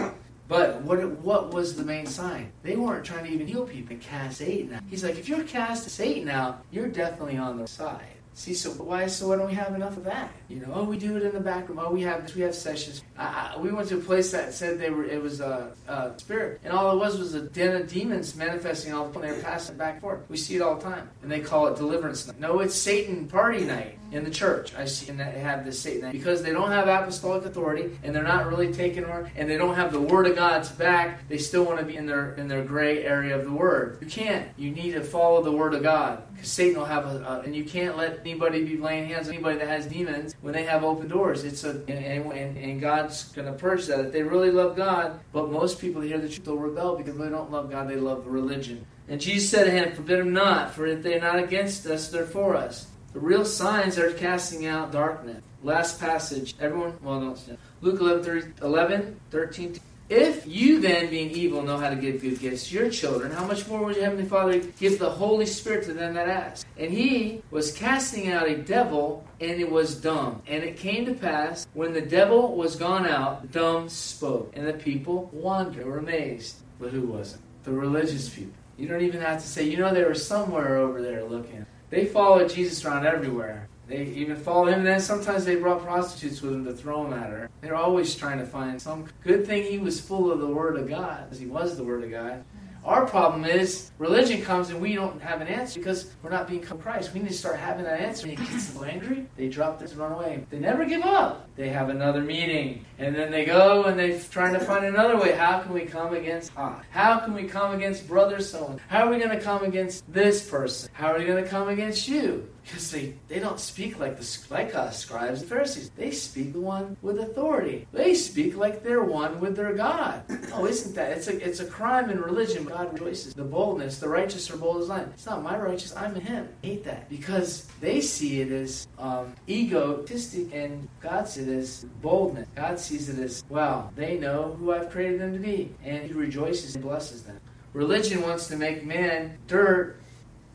But what what was the main sign? They weren't trying to even heal people cast Satan out. He's like, if you're casting Satan out, you're definitely on the side. See, so why? So why don't we have enough of that? You know, oh, we do it in the back room. Oh, we have this we have sessions. I, I, we went to a place that said they were it was a, a, spirit, and all it was was a den of demons manifesting all the time. They were passing back and forth. We see it all the time, and they call it deliverance night. No, it's Satan party night in the church. I see, and they have this Satan because they don't have apostolic authority, and they're not really taking over, and they don't have the Word of God's back. They still want to be in their in their gray area of the Word. You can't. You need to follow the Word of God because Satan will have a, a, and you can't let anybody be laying hands on anybody that has demons when they have open doors. It's a and, and, and God's going to purge that if they really love God. But most people hear the truth they'll rebel because they don't love God; they love religion. And Jesus said to him, "Forbid them not, for if they are not against us, they're for us." The real signs are casting out darkness. Last passage. Everyone, well, don't stand. Luke 11, 30, 11 13. If you then, being evil, know how to give good gifts to your children, how much more will your Heavenly Father give the Holy Spirit to them that ask? And he was casting out a devil, and it was dumb. And it came to pass, when the devil was gone out, dumb spoke. And the people wondered, were amazed. But who wasn't? The religious people. You don't even have to say, you know, they were somewhere over there looking. They followed Jesus around everywhere. They even followed him, and then sometimes they brought prostitutes with them to throw them at her. They're always trying to find some good thing he was full of the Word of God, because he was the Word of God. Our problem is religion comes and we don't have an answer because we're not being Christ. We need to start having that answer. And it gets them angry. They drop this and run away. They never give up. They have another meeting. And then they go and they're trying to find another way. How can we come against God? How can we come against brother so How are we going to come against this person? How are we going to come against you? Because they, they don't speak like the like us, scribes and Pharisees. They speak the one with authority. They speak like they're one with their God. <coughs> Oh, isn't that? It's a it's a crime in religion. God rejoices. The boldness, the righteous are bold as lion. It's not my righteous, I'm in him. I hate that. Because they see it as um, egotistic and God sees it as boldness. God sees it as, wow, they know who I've created them to be. And he rejoices and blesses them. Religion wants to make man dirt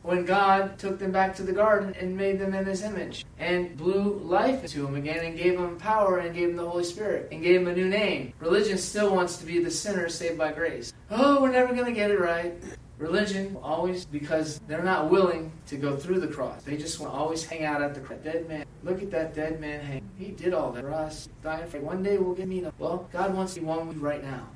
when God took them back to the garden and made them in His image and blew life into them again and gave them power and gave them the Holy Spirit and gave them a new name. Religion still wants to be the sinner saved by grace. Oh, we're never going to get it right. Religion always because they're not willing to go through the cross. They just want to always hang out at the cross. Dead man. Look at that dead man hang. He did all that for us. Dying for one day we'll get me. Well, God wants to be one with you right now.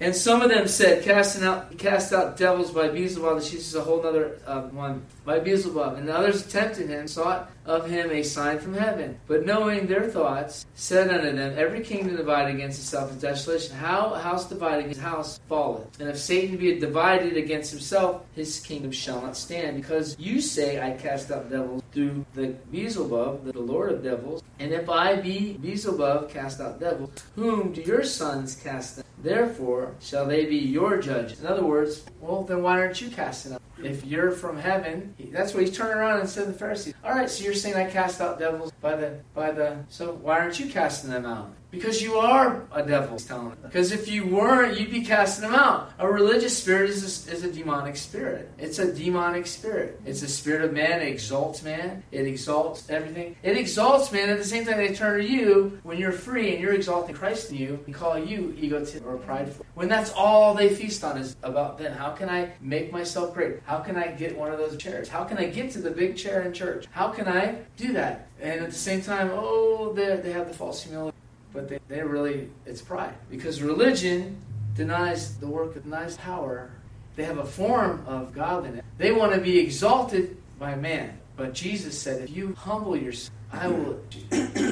And some of them said, casting out, cast out devils by Beelzebub. This is a whole other uh, one by Beelzebub. And the others tempted him, sought of him a sign from heaven. But knowing their thoughts, said unto them, Every kingdom divided against itself is desolation. How house divided against house falleth. And if Satan be divided against himself, his kingdom shall not stand. Because you say, I cast out devils through the Beelzebub, the Lord of devils. And if I be Beelzebub, cast out devils, whom do your sons cast them? Therefore shall they be your judges. In other words, well, then why aren't you casting out? If you're from heaven, that's what he's turning around and said to the Pharisees. All right, so you're saying I cast out devils by the by the so why aren't you casting them out? Because you are a devil, he's telling them. Because if you weren't, you'd be casting them out. A religious spirit is a, is a demonic spirit. It's a demonic spirit. It's a spirit of man. It exalts man. It exalts everything. It exalts man. At the same time, they turn to you when you're free and you're exalting Christ in you and call you egotistic or prideful. When that's all they feast on is about then. How can I make myself great? How can I get one of those chairs? How can I get to the big chair in church? How can I do that? And at the same time, oh, they have the false humility but they, they really, it's pride. Because religion denies the work, of denies power. They have a form of godliness. They want to be exalted by man. But Jesus said, if you humble yourself, I will.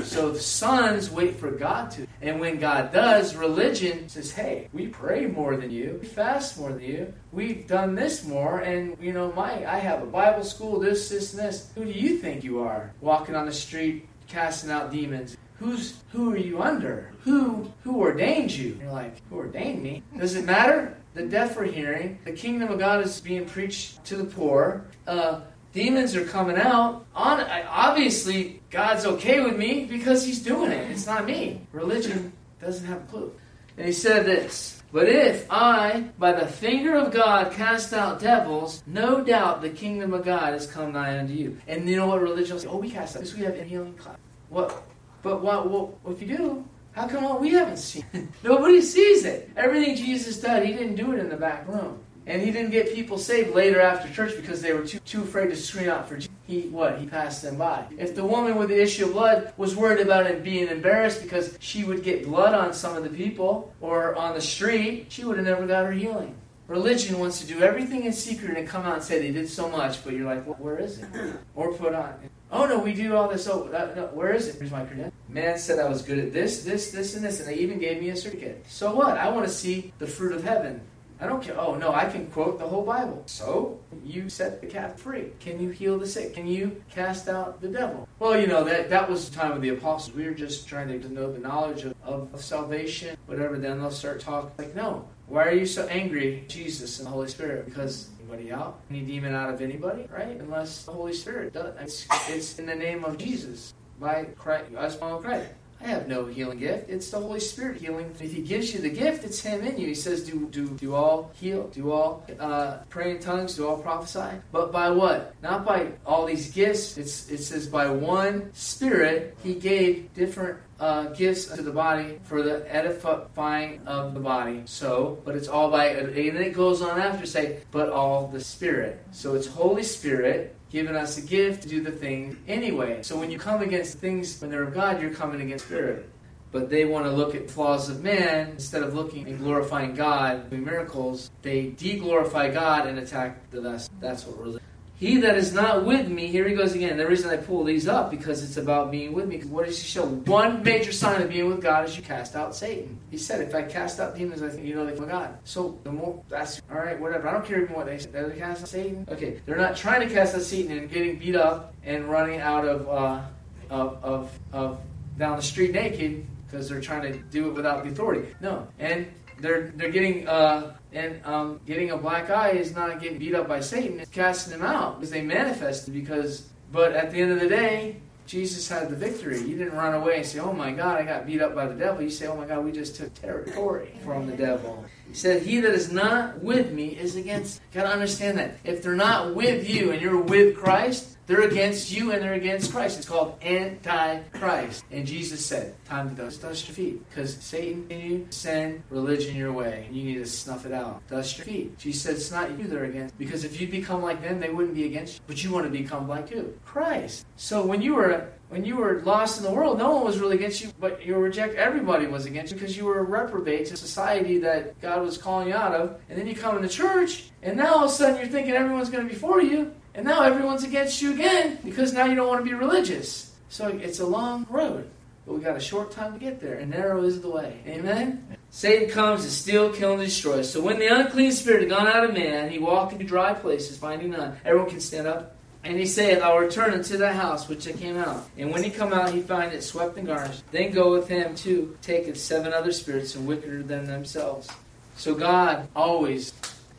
so the sons wait for God to. And when God does, religion says, hey, we pray more than you. We fast more than you. We've done this more. And, you know, my I have a Bible school, this, this, and this. Who do you think you are? Walking on the street, casting out demons who's who are you under? Who who ordained you? And you're like, who ordained me? Does it matter? The deaf are hearing. The kingdom of God is being preached to the poor. Uh, demons are coming out. On obviously, God's okay with me because He's doing it. It's not me. Religion doesn't have a clue. And He said this. But if I, by the finger of God, cast out devils, no doubt the kingdom of God has come nigh unto you. And you know what religion will say? Oh, we cast out. Because we have a healing class. What? But what, what, if you do, how come all we haven't seen? <laughs> Nobody sees it. Everything Jesus did, he didn't do it in the back room. And he didn't get people saved later after church because they were too, too afraid to scream out for Jesus. He what? He passed them by. If the woman with the issue of blood was worried about it being embarrassed because she would get blood on some of the people or on the street, she would have never got her healing. Religion wants to do everything in secret and come out and say they did so much, but you're like, well, where is it? <clears throat> Or put on. Oh no, we do all this. Oh, no, where is it? Here's my credential. Man said I was good at this, this, this, and this, and they even gave me a certificate. So what? I want to see the fruit of heaven. I don't care. Oh no, I can quote the whole Bible. So you set the cat free. Can you heal the sick? Can you cast out the devil? Well, you know that that was the time of the apostles. We were just trying to know the knowledge of, of, of salvation, whatever. Then they'll start talking like, no. Why are you so angry, Jesus and the Holy Spirit? Because anybody out, any demon out of anybody, right? Unless the Holy Spirit does. It's, it's in the name of Jesus, by Christ, us follow Christ. I have no healing gift. It's the Holy Spirit healing. If He gives you the gift, it's Him in you. He says, "Do do do all heal, do all uh, pray in tongues, do all prophesy." But by what? Not by all these gifts. It's it says by one Spirit He gave different uh, gifts to the body for the edifying of the body. So, but it's all by, and then it goes on after say, but all the Spirit. So it's Holy Spirit given us a gift to do the thing anyway. So when you come against things when they're of God, you're coming against Spirit. But they want to look at flaws of man instead of looking and glorifying God, doing miracles. They de-glorify God and attack the vessel. That's what religion. He that is not with me, here he goes again. The reason I pull these up because it's about being with me. What does he show? One major sign of being with God is you cast out Satan. He said, if I cast out demons, I think you know they come God. So the more that's all right, whatever. I don't care even what they say. They cast out Satan. Okay, they're not trying to cast out Satan and getting beat up and running out of uh, of, of of down the street naked because they're trying to do it without the authority. No, and they're they're getting uh, and um, getting a black eye is not getting beat up by Satan. It's casting them out because they manifested. Because, but at the end of the day, Jesus had the victory. You didn't run away and say, "Oh my God, I got beat up by the devil." You say, "Oh my God, we just took territory from the devil." He said, He that is not with me is against. Got to understand that. If they're not with you and you're with Christ, they're against you and they're against Christ. It's called anti-Christ. And Jesus said, time to dust, dust your feet. Because Satan can you send religion your way. And you need to snuff it out. Dust your feet. Jesus said, it's not you they're against. Because if you become like them, they wouldn't be against you. But you want to become like who? Christ. So when you were when you were lost in the world, no one was really against you, but you were rejected. Everybody was against you because you were a reprobate to society that God was calling you out of. And then you come into church, and now all of a sudden you're thinking everyone's going to be for you, and now everyone's against you again because now you don't want to be religious. So it's a long road, but we got a short time to get there, and narrow is the way. Amen? Satan comes to steal, kill, and destroy. So when the unclean spirit had gone out of man, he walked into dry places, finding none. Everyone can stand up. And he saith, I'll return unto the house which I came out. And when he come out, he find it swept and garnished. Then go with him too, taketh seven other spirits, and wickeder than themselves. So God always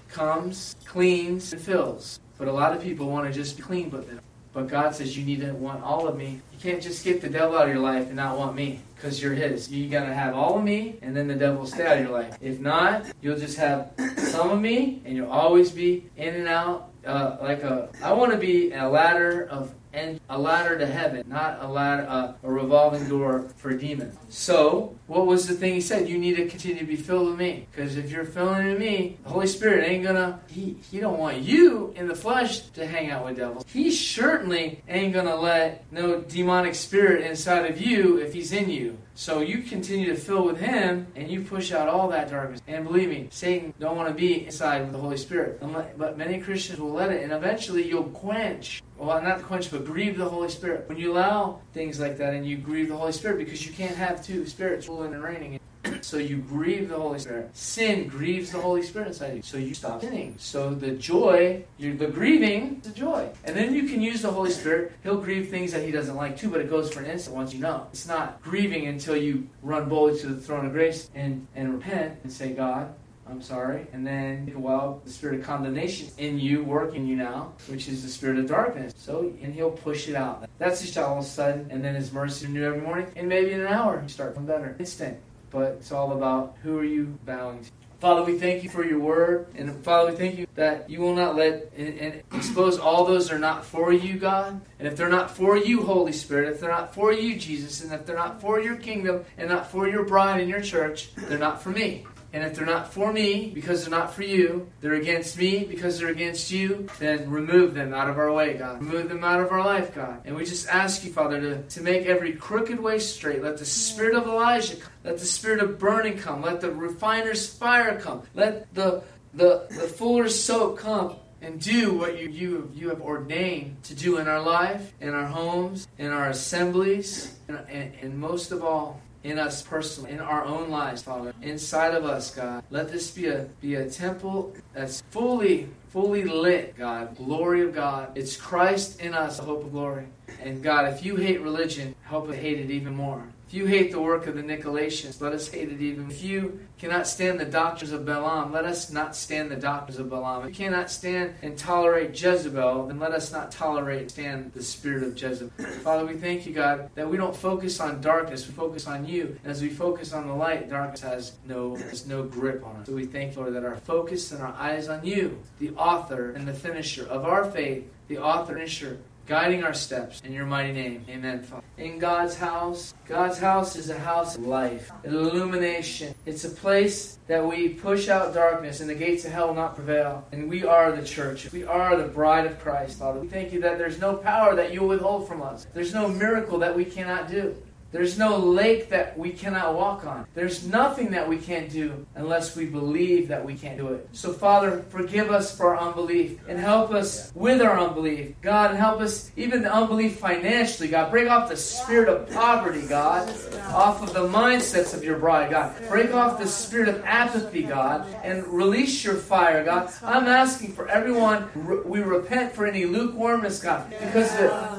comes, cleans, and fills. But a lot of people want to just be clean, but but God says you need to want all of me. You can't just get the devil out of your life and not want me because you're his. You gotta have all of me and then the devil will stay out of your life. If not, you'll just have some of me and you'll always be in and out. Uh, like a, I want to be a ladder of and a ladder to heaven, not a ladder, uh, a revolving door for demons. So, what was the thing he said? You need to continue to be filled with me, because if you're filling in me, the Holy Spirit ain't gonna. He he don't want you in the flesh to hang out with devils. He certainly ain't gonna let no demonic spirit inside of you if he's in you. So you continue to fill with Him, and you push out all that darkness. And believe me, Satan don't want to be inside with the Holy Spirit. But many Christians will let it, and eventually you'll quench. Well, not quench, but grieve the Holy Spirit. When you allow things like that, and you grieve the Holy Spirit, because you can't have two spirits ruling and reigning. <clears throat> so you grieve the Holy Spirit. Sin grieves the Holy Spirit inside you. So you stop sinning. So the joy, the grieving, the joy. And then you can use the Holy Spirit. He'll grieve things that he doesn't like too, but it goes for an instant once you know. It's not grieving until you run boldly to the throne of grace and, and repent and say, God, I'm sorry. And then, well, the spirit of condemnation in you, working you now, which is the spirit of darkness. So, and he'll push it out. That's just all of a sudden, and then his mercy new every morning, and maybe in an hour, you start from better. Instant but it's all about who are you bowing to. Father, we thank you for your word. And Father, we thank you that you will not let and, and, expose all those that are not for you, God. And if they're not for you, Holy Spirit, if they're not for you, Jesus, and if they're not for your kingdom and not for your bride and your church, they're not for me. And if they're not for me because they're not for you, they're against me because they're against you, then remove them out of our way, God. Remove them out of our life, God. And we just ask you, Father, to, to make every crooked way straight. Let the spirit of Elijah come. Let the spirit of burning come. Let the refiner's fire come. Let the the, the fuller's soap come and do what you, you, you have ordained to do in our life, in our homes, in our assemblies, and, and, and most of all, in us personally, in our own lives, Father, inside of us, God. Let this be a be a temple that's fully, fully lit, God. Glory of God. It's Christ in us, the hope of glory. And God, if you hate religion, help us hate it even more. If you hate the work of the Nicolaitans, let us hate it even. If you cannot stand the doctrines of Balaam, let us not stand the doctrines of Balaam. If you cannot stand and tolerate Jezebel, then let us not tolerate and stand the spirit of Jezebel. Father, we thank you, God, that we don't focus on darkness, we focus on you. And as we focus on the light, darkness has no has no grip on us. So we thank Lord that our focus and our eyes on you, the author and the finisher of our faith, the author and finisher guiding our steps in your mighty name. Amen. Father. In God's house, God's house is a house of life, illumination. It's a place that we push out darkness and the gates of hell will not prevail. And we are the church. We are the bride of Christ, Father. We thank you that there's no power that you withhold from us. There's no miracle that we cannot do. There's no lake that we cannot walk on. There's nothing that we can't do unless we believe that we can't do it. So, Father, forgive us for our unbelief and help us with our unbelief. God, and help us even the unbelief financially. God, break off the spirit of poverty, God, off of the mindsets of your bride, God. Break off the spirit of apathy, God, and release your fire, God. I'm asking for everyone, we repent for any lukewarmness, God, because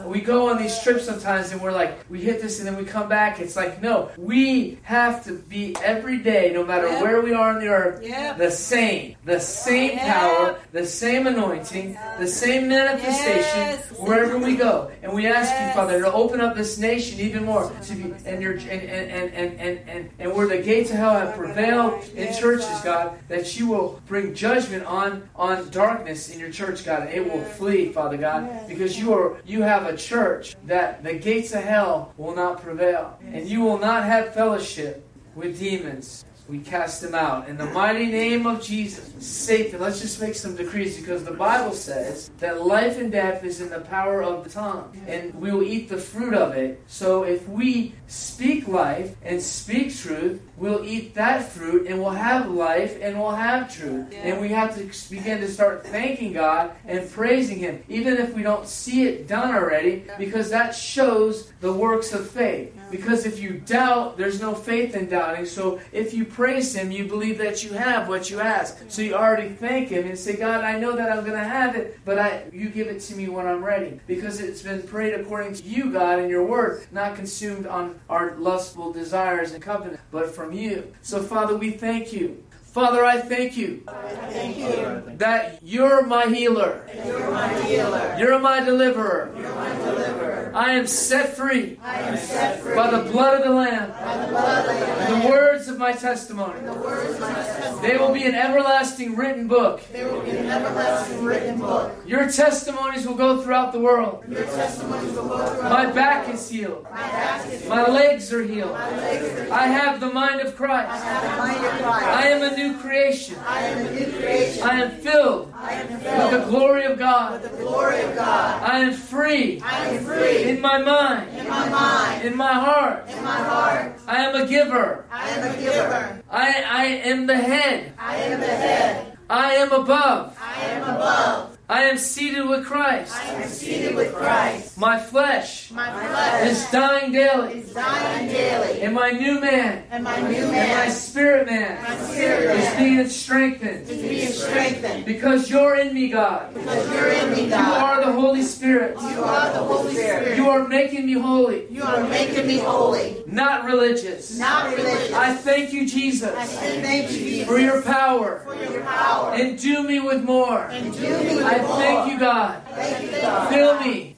we go on these trips sometimes and we're like, we hit this and then we come come back. It's like, no, we have to be every day, no matter yep. where we are on the earth, yep. the same. The same yep. power, the same anointing, the same manifestation yes. wherever we go. And we ask yes. you, Father, to open up this nation even more to be and your and and, and, and, and, and, where the gates of hell have prevailed in churches, God, that you will bring judgment on on darkness in your church, God, and it will flee, Father God, because you are you have a church that the gates of hell will not prevail and you will not have fellowship with demons. We cast them out. In the mighty name of Jesus, Satan, let's just make some decrees because the Bible says that life and death is in the power of the tongue, and we will eat the fruit of it. So if we speak life and speak truth, we'll eat that fruit and we'll have life and we'll have truth. Yeah. And we have to begin to start thanking God and praising Him, even if we don't see it done already, because that shows the works of faith. Because if you doubt, there's no faith in doubting. So if you praise Him, you believe that you have what you ask. So you already thank Him and say, God, I know that I'm going to have it, but I, you give it to me when I'm ready. Because it's been prayed according to you, God, in your word, not consumed on our lustful desires and covenant, but from you. So, Father, we thank you. Father, I thank you. Thank you. That you're my healer. You're my healer. You're my deliverer. You're my deliverer. I am set free. I am set free by the blood of the Lamb. by the blood of the And the words of my testimony. The words of my testimony. They will be an everlasting written book. There will be an everlasting written book. Your testimonies will go throughout the world. Your testimonies will go throughout. My back is healed. My back is healed. My legs are healed. my legs are healed. I have the mind of I Christ. have a mind of Christ. I am a new creation. I am a new creation. I am filled I am with the glory of God. with the glory of God. I am free I am free in my mind, in my mind, in my heart. in my heart. I am a giver. I am a giver. I, I am the head. I am the head. I am above. I am above. I am seated with Christ. I am seated with Christ. My flesh My flesh is dying daily. is dying daily. And my new man, And my new and my spirit man, my spirit is man, being strengthened. is being strengthened. Because you're in me, God. Because you're in me, God. You are the Holy Spirit. You are the Holy Spirit. You are making me holy, You are making me holy, not religious. not religious. I thank you, Jesus, say thank you, Jesus, for your power. for your power. Endue me with more. And do me with I more. Thank you, God. Thank you, God. Fill me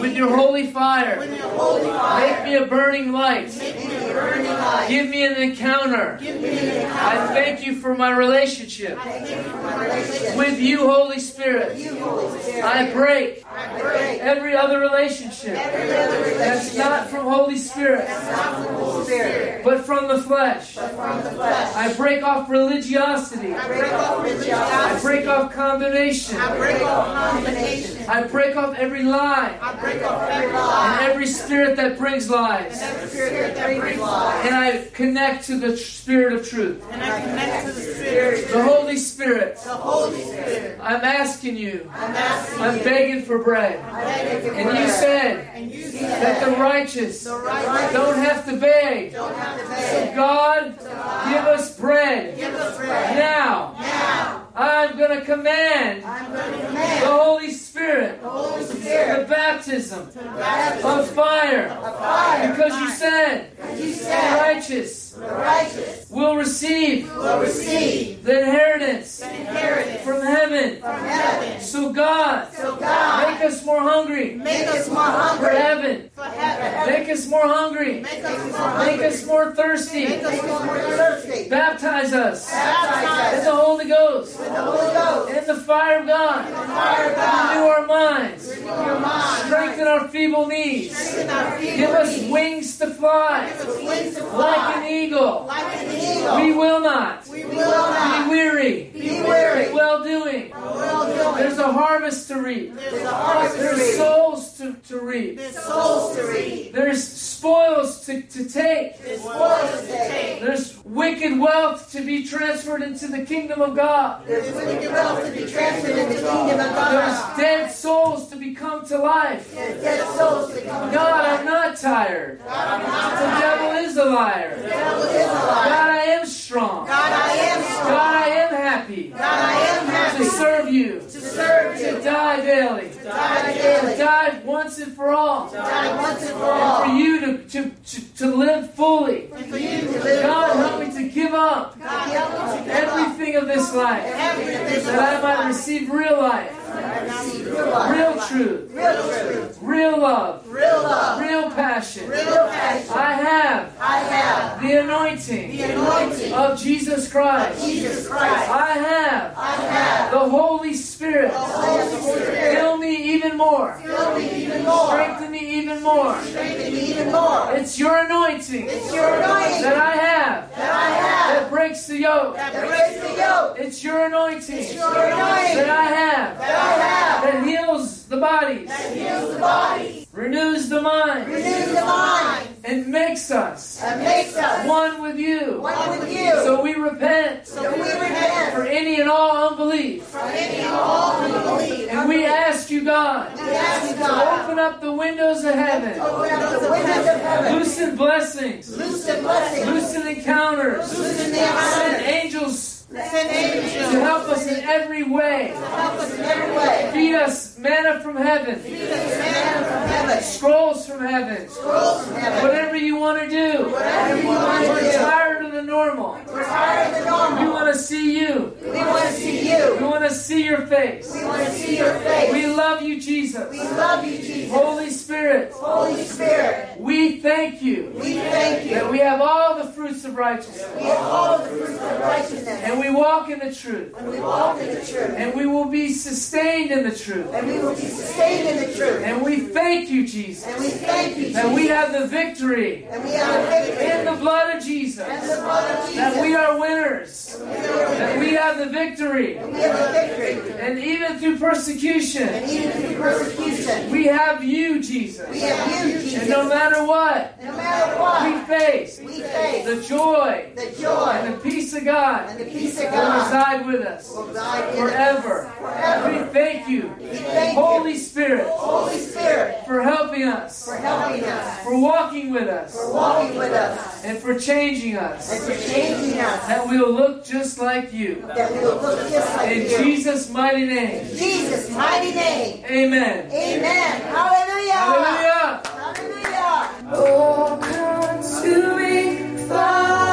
with your holy fire. with Make me a burning light. Give me an encounter. I thank you for my relationship thank you with you, Holy Spirit. I break every other relationship that's not from Holy Spirit, not from the Holy Spirit, but from the flesh. but from the flesh. I break off religiosity. I break off I religiosity. break off combination. I break off combination. I break off every lie I break off every and every spirit that brings lies. Every spirit that brings lies. And I connect to the spirit of truth. And I connect to the Spirit, The Holy Spirit. the Holy Spirit. I'm asking you. I'm begging for bread. I beg you for And you said that the righteous don't have to beg. don't have to So. God, give us bread Give us bread. now. I'm going to command I'm going to the Holy Spirit, the Holy the Spirit baptism of fire. Because you said the righteous righteous will receive will receive the inheritance the inheritance from heaven. from heaven. So God, So God, make us more hungry make us more for hungry heaven. for heaven. Make us more hungry. Make us more Make us more thirsty. Make us more thirsty. Baptize us Baptize in the Holy Ghost, with the Holy Ghost. in the fire of God. Fire of God. Renew our minds. Renew your mind. Strengthen our feeble knees. Strengthen our feeble Give us wings to fly Give us wings to like an eagle. Like an eagle. We will not We will not. be weary. Be. Well doing. Well doing. There's a harvest to reap. There's a harvest to There's reap. souls to, to reap. There's souls to reap. There's spoils to, to take. There's spoils to take. There's wicked wealth to be transferred into the kingdom of God. There's wicked wealth to be transferred in the kingdom of God. There's dead souls to become to life. There's dead souls to come. God, I'm not tired. God, I'm not The tired. devil is a liar. The devil is a liar. God, I am strong. God, I am strong. God, I am happy God, I am happy. to serve you, to serve to you. die daily, To Die daily. to die once and for all, once and for and for you to, to, to, to live fully. And for you to live God, help me to give up God, help me to give up everything of this life, everything that I might receive real life, real truth, Real truth. real love, Real love. real passion. Real passion. I have I have the anointing the anointing of Jesus Christ. Jesus Christ. I have I have the Holy Spirit. the Holy Spirit. Fill me even more. Fill me even more. Strengthen me even more. Strengthen me even more. It's your anointing It's your anointing that I have that I have that breaks the yoke. that breaks the yoke. It's your anointing It's your anointing that I have that I have that heals the bodies, that heals the body, renews the mind, renews the mind, and makes us and makes us one with you. one with you. So we repent So we repent for any and all unbelief. from any and all unbelief. And we ask you, God, We ask you, to open up the windows of heaven, open up the windows of heaven. loosen blessings, Loosen blessings. loosen encounters, Loosen the send encounters. angels Send angels to help us in every way. help us in every way. Feed us manna from heaven, Feed us manna from heaven. scrolls from heaven, Scrolls from heaven. whatever you want to do. Whatever you want to do. Tired of the normal. We're tired of the normal. We want to see you. We want to see you. We want to see your face. We want to see your face. We love you, Jesus. We love you, Jesus. Holy Spirit, Holy Spirit, we thank you we thank you. that we have all the fruits of righteousness We have all the fruits of righteousness. and we walk in the truth And we walk in the truth. and we will be sustained in the truth. And we will be sustained in the truth. And we thank you, Jesus, And we thank you, Jesus. that we have the victory And we have the victory in the blood of Jesus, and the blood of Jesus. That we are winners, that we have the victory, We have the victory. and even through persecution, And even through persecution, we have you, Jesus. we have you, And no matter what we face, the joy the and the peace of God and the peace of will God reside with us will reside in us forever. We thank you, We thank you, Holy Spirit, Holy Spirit, for helping us, for helping us, for walking with us, for walking with us, and for changing us, that we will look just like you. That we will look just like in you. In Jesus' mighty name. Jesus' mighty name. Amen. Amen. Amen. Hallelujah. Hallelujah. Hallelujah. Oh, come to me, Father.